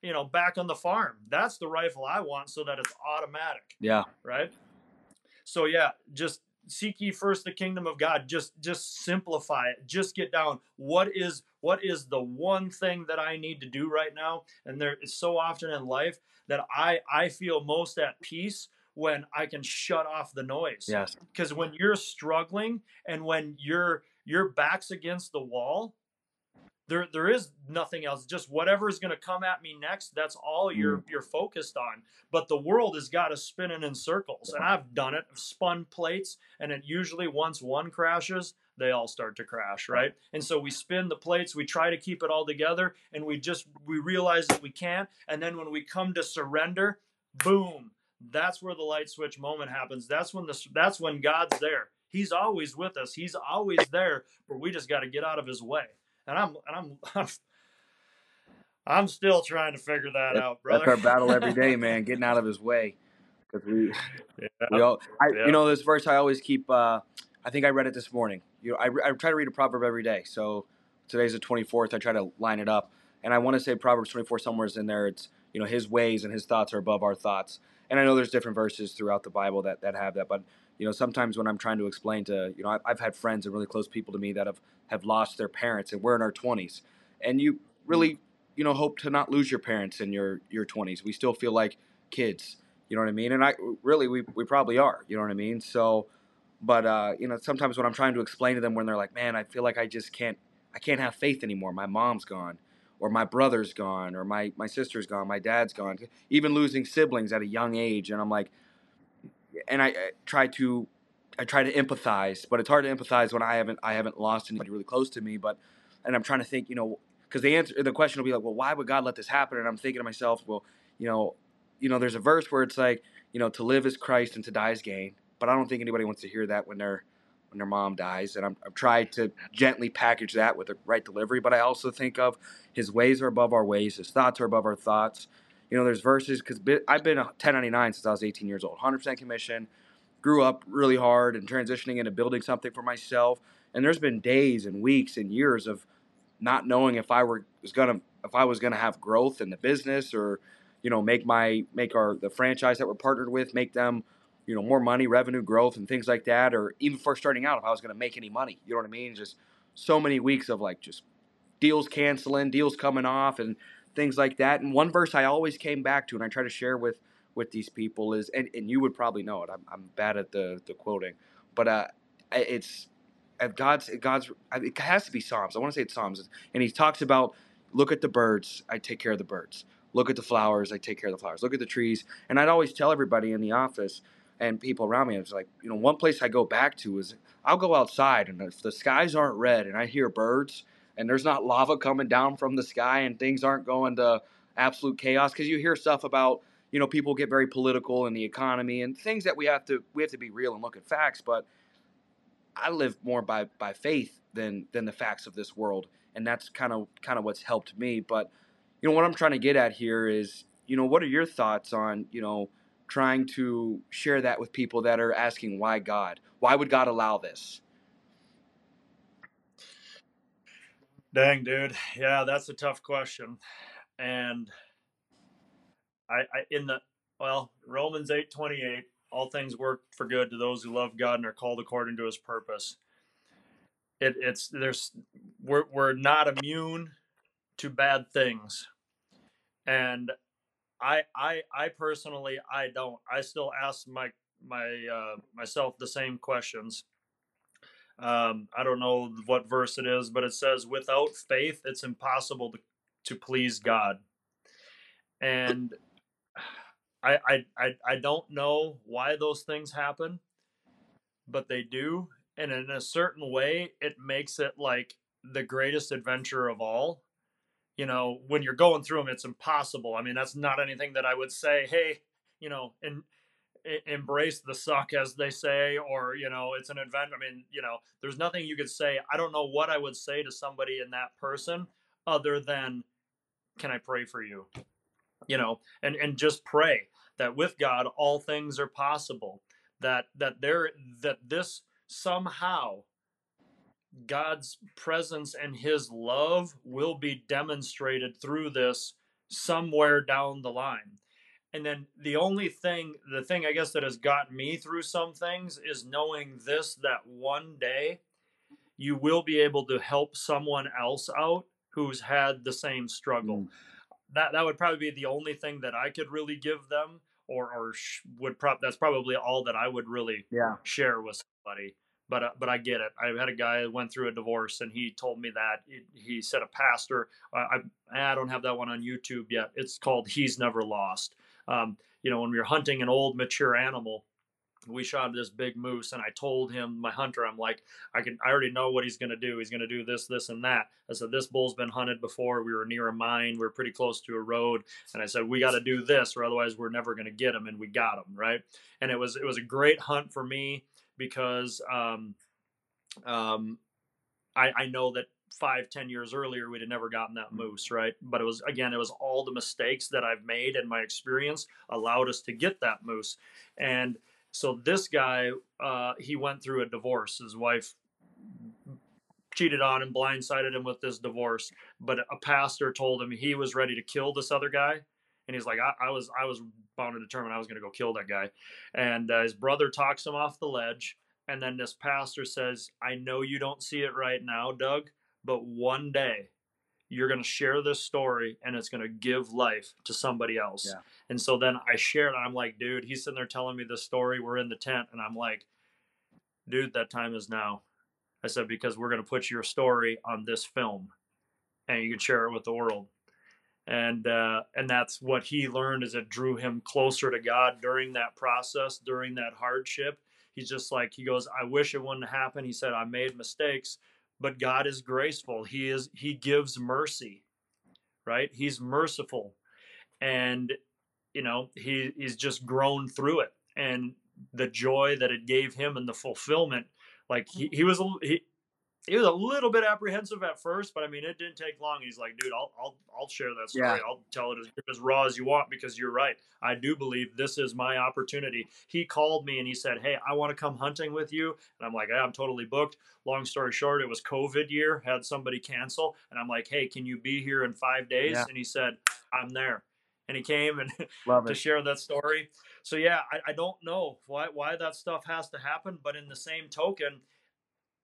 you know, back on the farm. That's the rifle I want so that it's automatic, Yeah. right? So yeah, just seek ye first the kingdom of God. Just just simplify it. Just get down. What is what is the one thing that I need to do right now? And there is so often in life that I I feel most at peace when I can shut off the noise Yes. because when you're struggling and when your your back's against the wall there there is nothing else. Just whatever is going to come at me next that's all hmm. you're you're focused on. But the world has got us spinning in circles. And i've done it. I've spun plates and it usually once one crashes they all start to crash right. and so we spin the plates we try to keep it all together and we just we realize that we can't. And then when we come to surrender boom that's where the light switch moment happens. That's when the that's when god's there. He's always with us. He's always there but we just got to get out of his way and i'm and i'm i'm, I'm still trying to figure that That- out brother That's our battle every day, man. Getting out of his way. Because we, yeah. we all, I, Yeah. you know, this verse I always keep. Uh, I think I read it this morning. You know, I, I try to read a proverb every day. So today's the twenty fourth. I try to line it up, and I want to say Proverbs twenty four somewhere's in there. It's you know His ways and His thoughts are above our thoughts. And I know there's different verses throughout the Bible that that have that, but you know sometimes when I'm trying to explain to you know I've, I've had friends and really close people to me that have have lost their parents, and we're in our twenties, and you really you know hope to not lose your parents in your your 20s we still feel like kids you know what i mean? And i really we, we probably are you know what i mean? So but uh you know sometimes when i'm trying to explain to them when they're like man i feel like i just can't i can't have faith anymore. My mom's gone or my brother's gone or my my sister's gone my dad's gone. Even losing siblings at a young age and i'm like and i, I try to i try to empathize but it's hard to empathize when i haven't i haven't lost anybody really close to me but and i'm trying to think you know because the answer the question will be like well why would god let this happen? And i'm thinking to myself well you know you know there's a verse where it's like you know to live is christ and to die is gain but i don't think anybody wants to hear that when their when their mom dies and I'm, i've tried to gently package that with the right delivery but i also think of his ways are above our ways his thoughts are above our thoughts you know there's verses because i've been a 1099 since i was 18 years old 100% commission. Grew up really hard and transitioning into building something for myself. And there's been days and weeks and years of not knowing if I were was gonna if I was gonna have growth in the business or you know make my make our the franchise that we're partnered with make them you know more money revenue growth and things like that or even for starting out if I was gonna make any money. You know what I mean? Just so many weeks of like just deals canceling deals coming off and things like that and one verse I always came back to and I try to share with with these people is and, and you would probably know it I'm, I'm bad at the the quoting but uh it's at God's God's it has to be Psalms. I want to say it's Psalms, and he talks about look at the birds, I take care of the birds. Look at the flowers, I take care of the flowers. Look at the trees. And I'd always tell everybody in the office and people around me, it's like, you know, one place I go back to is I'll go outside and if the skies aren't red and I hear birds and there's not lava coming down from the sky and things aren't going to absolute chaos. Because you hear stuff about you know people get very political in the economy and things that we have to we have to be real and look at facts but i live more by by faith than than the facts of this world and that's kind of kind of what's helped me. But you know what i'm trying to get at here is you know what are your thoughts on you know trying to share that with people that are asking why god? Why would god allow this dang dude yeah that's a tough question and I, I in the well Romans eight twenty eight all things work for good to those who love God and are called according to His purpose. It, it's there's we're we're not immune to bad things, and I I I personally I don't I still ask my my uh, myself the same questions. Um, I don't know what verse it is, but it says, "Without faith, it's impossible to to please God. And I, I, I, I don't know why those things happen, but they do. And in a certain way, it makes it like the greatest adventure of all. You know, when you're going through them, it's impossible. I mean, that's not anything that I would say, hey, you know, and embrace the suck as they say or you know it's an event i mean you know there's nothing you could say i don't know what i would say to somebody in that person other than can I pray for you? You know, and and just pray that with God all things are possible. That that there that this somehow God's presence and his love will be demonstrated through this somewhere down the line. And then the only thing, the thing I guess that has gotten me through some things is knowing this that one day you will be able to help someone else out who's had the same struggle. Mm. That that would probably be the only thing that I could really give them, or or sh- would prop. That's probably all that I would really yeah. share with somebody. But uh, but I get it. I had a guy who went through a divorce, and he told me that he said a pastor. Uh, I I don't have that one on YouTube yet. It's called "He's Never Lost." Um, you know, when we were hunting an old mature animal, we shot this big moose and i told him my hunter i'm like i can i already know what he's going to do. He's going to do this this and that. I said this bull's been hunted before. We were near a mine. We are pretty close to a road. And i said we got to do this or otherwise we're never going to get him and we got him right? And it was it was a great hunt for me because um um i i know that five ten years earlier we'd have never gotten that moose right but it was again it was all the mistakes that i've made and my experience allowed us to get that moose and so this guy, uh, he went through a divorce. His wife cheated on him, blindsided him with this divorce. But a pastor told him he was ready to kill this other guy, and he's like, I, I was, I was bound and determined I was going to go kill that guy. And uh, his brother talks him off the ledge, and then this pastor says, I know you don't see it right now, Doug, but one day you're going to share this story and it's going to give life to somebody else. Yeah. And so then I shared, and I'm like, dude, he's sitting there telling me this story. We're in the tent, and I'm like, dude, that time is now. I said, because we're going to put your story on this film and you can share it with the world. And uh, and that's what he learned is it drew him closer to God during that process, during that hardship. He's just like he goes, I wish it wouldn't happen. He said, I made mistakes, but God is graceful. He is he gives mercy, right? He's merciful, and you know he he's just grown through it, and the joy that it gave him and the fulfillment. Like he, he was he he was a little bit apprehensive at first, but I mean, it didn't take long. He's like, dude, I'll, I'll, I'll share that story. Yeah. I'll tell it as, as, raw as you want because you're right. I do believe this is my opportunity. He called me and he said, Hey, I want to come hunting with you. And I'm like, hey, I'm totally booked. Long story short, it was COVID year, had somebody cancel. And I'm like, Hey, can you be here in five days? Yeah. And he said, I'm there. And he came and to share that story. So yeah, I, I don't know why, why that stuff has to happen. But in the same token,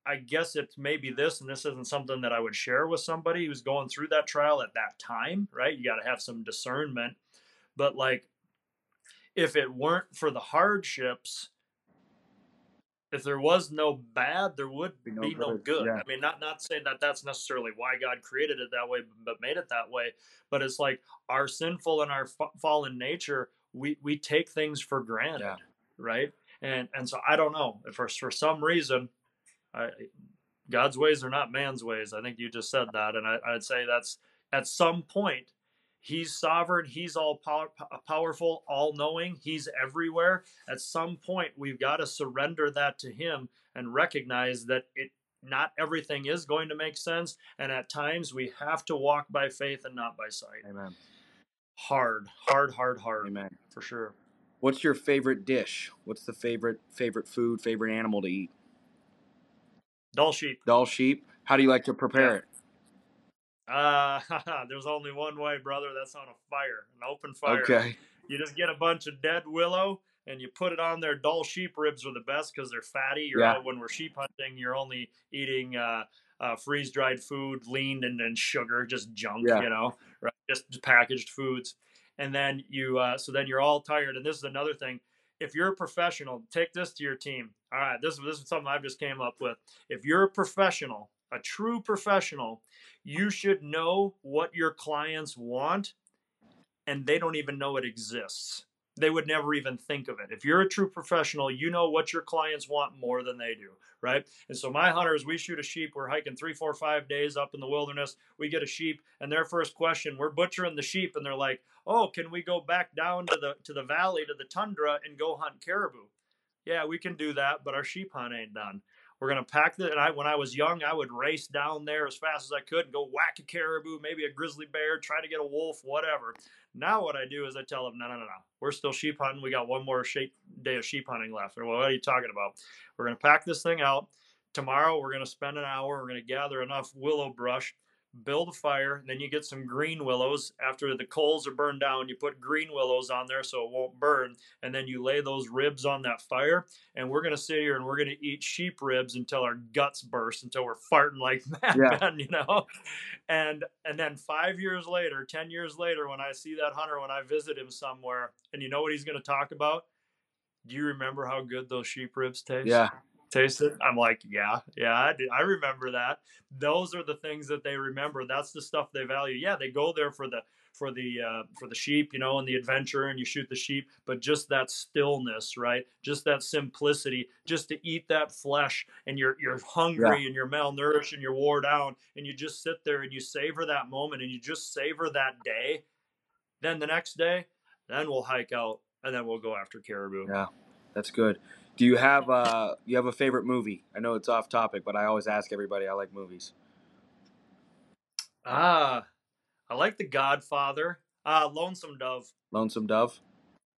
I guess it's maybe this, and this isn't something that I would share with somebody who's going through that trial at that time, right? You got to have some discernment. But like, if it weren't for the hardships, if there was no bad, there would Be be no no, good, good. yeah. I mean, not not saying that that's necessarily why God created it that way, but made it that way. But it's like our sinful and our fa- fallen nature, we we take things for granted, Yeah. right? And and so I don't know if for for some reason, I, God's ways are not man's ways. I think you just said that, and I, I'd say that's at some point. He's sovereign. He's all power, powerful, all knowing. He's everywhere. At some point, we've got to surrender that to Him and recognize that it not everything is going to make sense, and at times we have to walk by faith and not by sight. Amen. Hard, hard, hard, hard, Amen. for sure. What's your favorite dish? What's the favorite favorite food, favorite animal to eat? Dall sheep. Dall sheep. How do you like to prepare Yeah. it? Uh, there's only one way, brother. That's on a fire, an open fire. Okay. You just get a bunch of dead willow and you put it on there. Dall sheep ribs are the best because they're fatty. You're Yeah. out when we're sheep hunting. You're only eating uh, uh, freeze dried food, lean and, then sugar, just junk. Yeah. You know, right? Just packaged foods. And then you, uh, so then you're all tired. And this is another thing. If you're a professional, take this to your team. All right, this this is something I've just came up with. If you're a professional, a true professional, you should know what your clients want and they don't even know it exists. They would never even think of it. If you're a true professional, you know what your clients want more than they do, right? And so, my hunters, we shoot a sheep. We're hiking three, four, five days up in the wilderness. We get a sheep, and their first question, we're butchering the sheep, and they're like, "Oh, can we go back down to the to the valley to the tundra and go hunt caribou?" Yeah, we can do that, but our sheep hunt ain't done. We're gonna pack the. And I, when I was young, I would race down there as fast as I could and go whack a caribou, maybe a grizzly bear, try to get a wolf, whatever. Now what I do is I tell them, no, no, no, no. We're still sheep hunting. We got one more sheep day of sheep hunting left. Or well, what are you talking about? We're gonna pack this thing out. Tomorrow we're gonna spend an hour. We're gonna gather enough willow brush, build a fire. Then you get some green willows. After the coals are burned down, you put green willows on there so it won't burn. And then you lay those ribs on that fire. And we're gonna sit here and we're gonna eat sheep ribs until our guts burst, until we're farting like Mad Yeah. You know. And and then five years later, ten years later, when I see that hunter, when I visit him somewhere, and you know what he's gonna talk about? Do you remember how good those sheep ribs taste? Yeah. Tasted. I'm like, yeah, yeah, I, do. I remember that. Those are the things that they remember. That's the stuff they value. Yeah, they go there for the for the uh, for the sheep, you know, and the adventure, and you shoot the sheep. But just that stillness, right? Just that simplicity, just to eat that flesh, and you're you're hungry and you're malnourished and you're wore down, and you just sit there and you savor that moment, and you just savor that day. Then the next day, then we'll hike out, and then we'll go after caribou. Yeah. That's good. Do you have uh you have a favorite movie? I know it's off topic, but I always ask everybody I like movies. Ah, I like The Godfather. Ah, Lonesome Dove. Lonesome Dove?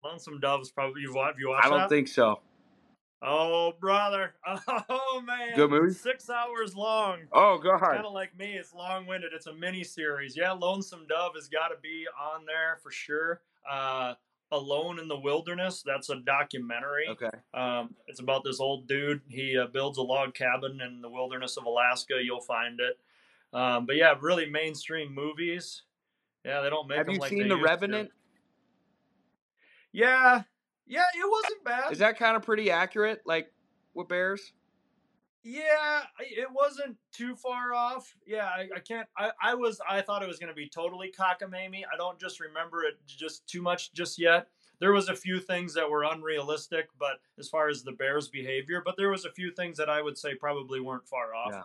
Lonesome Dove's probably you've watched. You watched I don't that? think so. Oh, brother. Oh man. Good movie? Six hours long. Oh god! Kind of like me. It's long-winded. It's a mini series. Yeah, Lonesome Dove has got to be on there for sure. Uh, Alone in the Wilderness. That's a documentary. Okay. Um, it's about this old dude. He uh, builds a log cabin in the wilderness of Alaska. You'll find it. Um, but yeah, really mainstream movies. Yeah, they don't make Have you like seen The used to. Revenant? Yeah, yeah, it wasn't bad. Is that kind of pretty accurate like with bears? Yeah, it wasn't too far off. Yeah, I, I can't. I, I was. I thought it was going to be totally cockamamie. I don't just remember it just too much just yet. There was a few things that were unrealistic, but as far as the Bears' behavior, but there was a few things that I would say probably weren't far off. Yeah.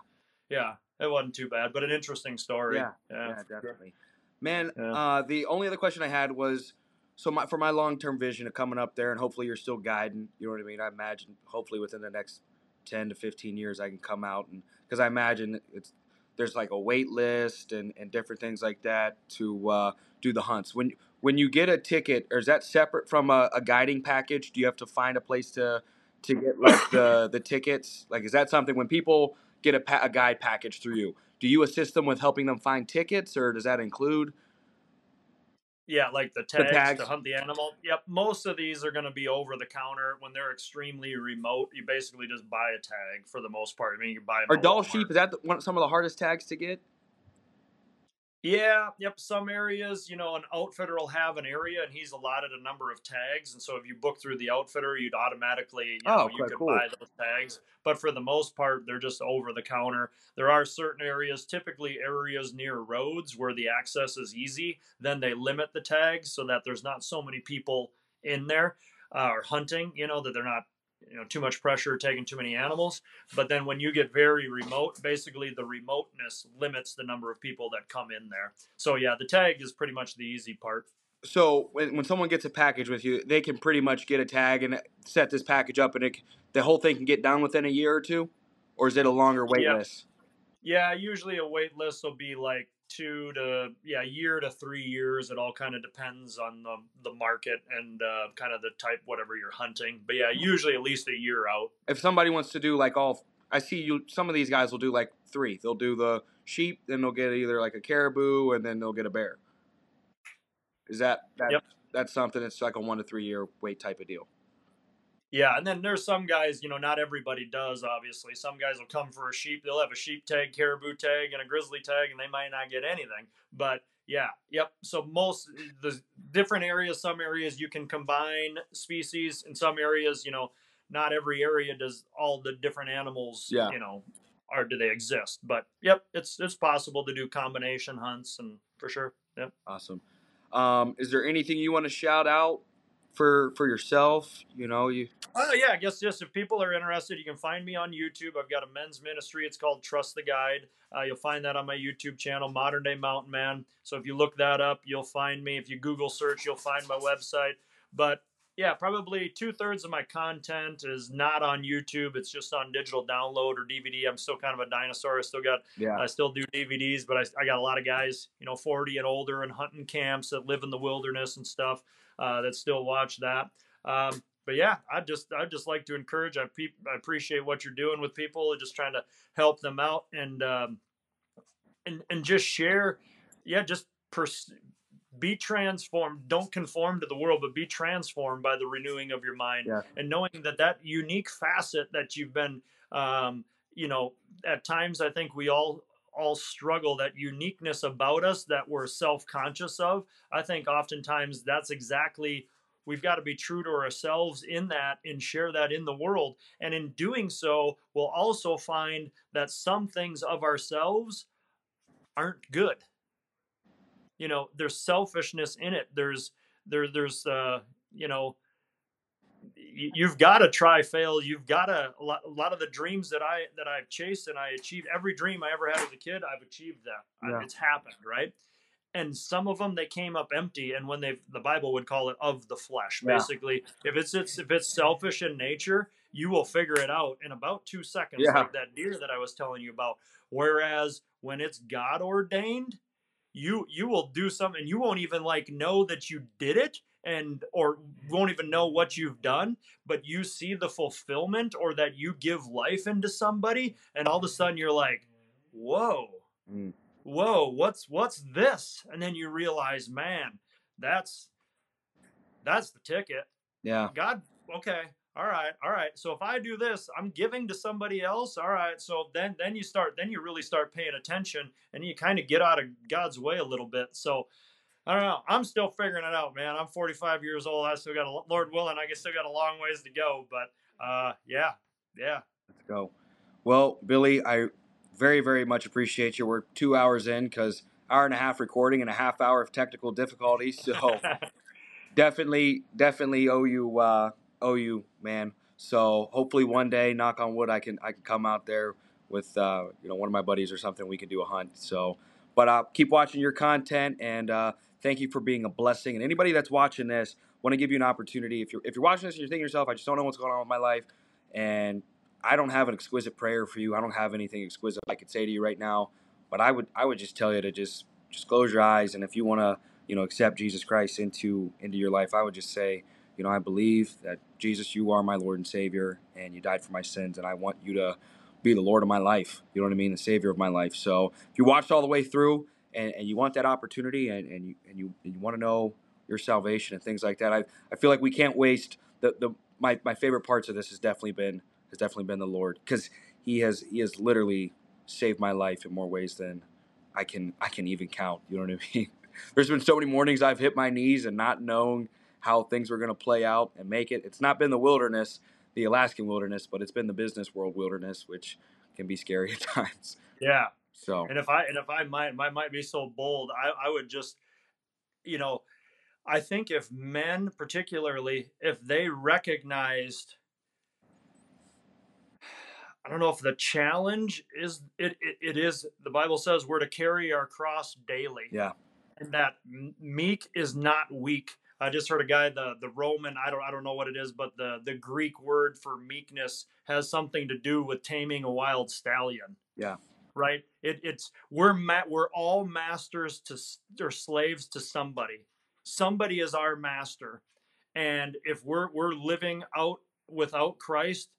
Yeah, it wasn't too bad, but an interesting story. Yeah, yeah, Yeah, definitely. Man, Yeah. uh, the only other question I had was so my, for my long term vision of coming up there, and hopefully you're still guiding. You know what I mean? I imagine hopefully within the next ten to fifteen years, I can come out and because I imagine it's there's like a wait list and, and different things like that to uh, do the hunts. When when you get a ticket, or is that separate from a, a guiding package? Do you have to find a place to to get like the the tickets? Like, is that something when people get a, pa- a guide package through you? Do you assist them with helping them find tickets, or does that include? Yeah, like the tags, tags. to hunt the animal. Yep, most of these are going to be over the counter when they're extremely remote. You basically just buy a tag for the most part. I mean, you buy Are Dall sheep? Is that the, one, some of the hardest tags to get? Yeah, yep. Some areas, you know, an outfitter will have an area and he's allotted a number of tags. And so if you book through the outfitter, you'd automatically, you know, Oh, you could cool. buy those tags. But for the most part, they're just over the counter. There are certain areas, typically areas near roads where the access is easy, then they limit the tags so that there's not so many people in there uh, or hunting, you know, that they're not, you know, too much pressure taking too many animals. But then when you get very remote, basically the remoteness limits the number of people that come in there. So yeah, the tag is pretty much the easy part. So when, when someone gets a package with you, they can pretty much get a tag and set this package up, and it, the whole thing can get done within a year or two, or is it a longer wait Yeah. list? Yeah, usually a wait list will be like two to yeah, year to three years. It all kind of depends on the the market and uh, kind of the type whatever you're hunting. But yeah, usually at least a year out. If somebody wants to do like all, I see you. Some of these guys will do like three. They'll do the sheep, then they'll get either like a caribou, and then they'll get a bear. Is that that Yep. that's something that's like a one to three year wait type of deal? Yeah, and then there's some guys, you know, not everybody does, obviously. Some guys will come for a sheep. They'll have a sheep tag, caribou tag, and a grizzly tag, and they might not get anything. But yeah, yep. So most the different areas, some areas you can combine species. In some areas, you know, not every area does all the different animals, Yeah. you know, or do they exist. But yep, it's it's possible to do combination hunts and for sure. Yep. Awesome. Um, is there anything you want to shout out for for yourself? You know, you Oh yeah, I guess just if people are interested, you can find me on YouTube. I've got a men's ministry. It's called Trust the Guide. Uh, you'll find that on my YouTube channel, Modern Day Mountain Man. So if you look that up, you'll find me. If you Google search, you'll find my website. But yeah, probably two thirds of my content is not on YouTube. It's just on digital download or DVD. I'm still kind of a dinosaur. I still got yeah. I still do DVDs, but I, I got a lot of guys, you know, 40 and older and hunting camps that live in the wilderness and stuff uh, that still watch that. Um, but yeah, I just I just like to encourage. I, pe- I appreciate what you're doing with people, just trying to help them out and um, and and just share. Yeah, just pers- be transformed. Don't conform to the world, but be transformed by the renewing of your mind Yeah. and knowing that that unique facet that you've been, um, you know, at times I think we all all struggle that uniqueness about us that we're self-conscious of. I think oftentimes that's exactly we've got to be true to ourselves in that and share that in the world. And in doing so, we'll also find that some things of ourselves aren't good. You know, there's selfishness in it. There's there there's uh, you know, you've got to try fail you've got to a lot, a lot of the dreams that i that i've chased and i achieved every dream i ever had as a kid i've achieved that Yeah. it's happened right and some of them they came up empty and when they the bible would call it of the flesh Yeah. basically if it's, it's if it's selfish in nature you will figure it out in about two seconds Yeah. like that deer that i was telling you about whereas when it's god ordained you you will do something you won't even like know that you did it and or won't even know what you've done but you see the fulfillment or that you give life into somebody and all of a sudden you're like whoa. Mm. whoa what's what's this? And then you realize man that's that's the ticket. Yeah. god okay all right all right. So if i do this i'm giving to somebody else all right. So then then you start then you really start paying attention and you kind of get out of god's way a little bit. So i don't know i'm still figuring it out man i'm 45 years old i still got a lord willing i guess still got a long ways to go but uh yeah yeah Let's go. Well, Billy, I very, very much appreciate you. We're two hours in because hour and a half recording and a half hour of technical difficulties. So definitely, definitely owe you, uh, owe you, man. So hopefully one day, knock on wood, I can, I can come out there with, uh, you know, one of my buddies or something. We can do a hunt. So, but uh, keep watching your content and uh, thank you for being a blessing. And anybody that's watching this, want to give you an opportunity. If you're, if you're watching this and you're thinking to yourself, I just don't know what's going on with my life, and I don't have an exquisite prayer for you. I don't have anything exquisite I could say to you right now, but I would I would just tell you to just just close your eyes and if you want to you know accept Jesus Christ into into your life, I would just say you know I believe that Jesus, you are my Lord and Savior, and you died for my sins, and I want you to be the Lord of my life. You know what I mean, the Savior of my life. So if you watched all the way through and, and you want that opportunity and, and you and you, and you want to know your salvation and things like that, I I feel like we can't waste the the my, my favorite parts of this has definitely been has definitely been the Lord because he has he has literally saved my life in more ways than I can I can even count. You know what I mean? There's been so many mornings I've hit my knees and not knowing how things were going to play out and make it. It's not been the wilderness, the Alaskan wilderness, but it's been the business world wilderness, which can be scary at times. Yeah. So And if I and if I might might might be so bold, I, I would just you know, I think if men particularly, if they recognized I don't know if the challenge is it, it, it is the Bible says we're to carry our cross daily. Yeah. And that meek is not weak. I just heard a guy the the Roman I don't I don't know what it is, but the the Greek word for meekness has something to do with taming a wild stallion. Yeah. Right. It, it's we're ma- we're all masters to or slaves to somebody. Somebody is our master, and if we're we're living out without Christ,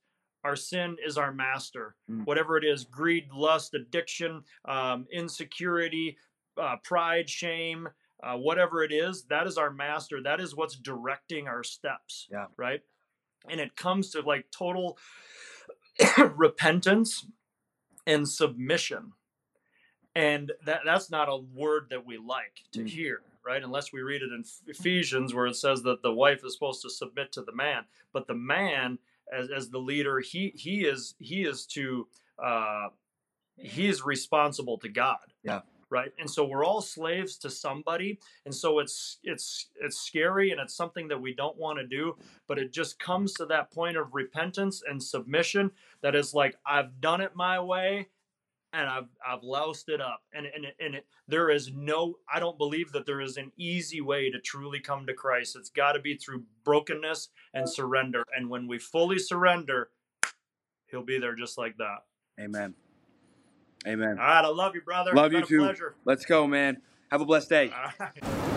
our sin is our master. Mm. Whatever it is, greed, lust, addiction, um, insecurity, uh, pride, shame, uh, whatever it is, that is our master. That is what's directing our steps. Yeah. Right. And it comes to like total repentance and submission. And that that's not a word that we like to Mm. hear, right? Unless we read it in Ephesians where it says that the wife is supposed to submit to the man, but the man as as the leader, he he is he is to uh he is responsible to God. Yeah. Right. And so we're all slaves to somebody. And so it's it's it's scary and it's something that we don't want to do. But it just comes to that point of repentance and submission that is like, I've done it my way and I've I've loused it up. And and, and it, there is no I don't believe that there is an easy way to truly come to Christ. It's got to be through brokenness and surrender. And when we fully surrender, he'll be there just like that. Amen. Amen. All right, I love you, brother. Love It's you been a too. pleasure. Let's go, man. Have a blessed day. All right.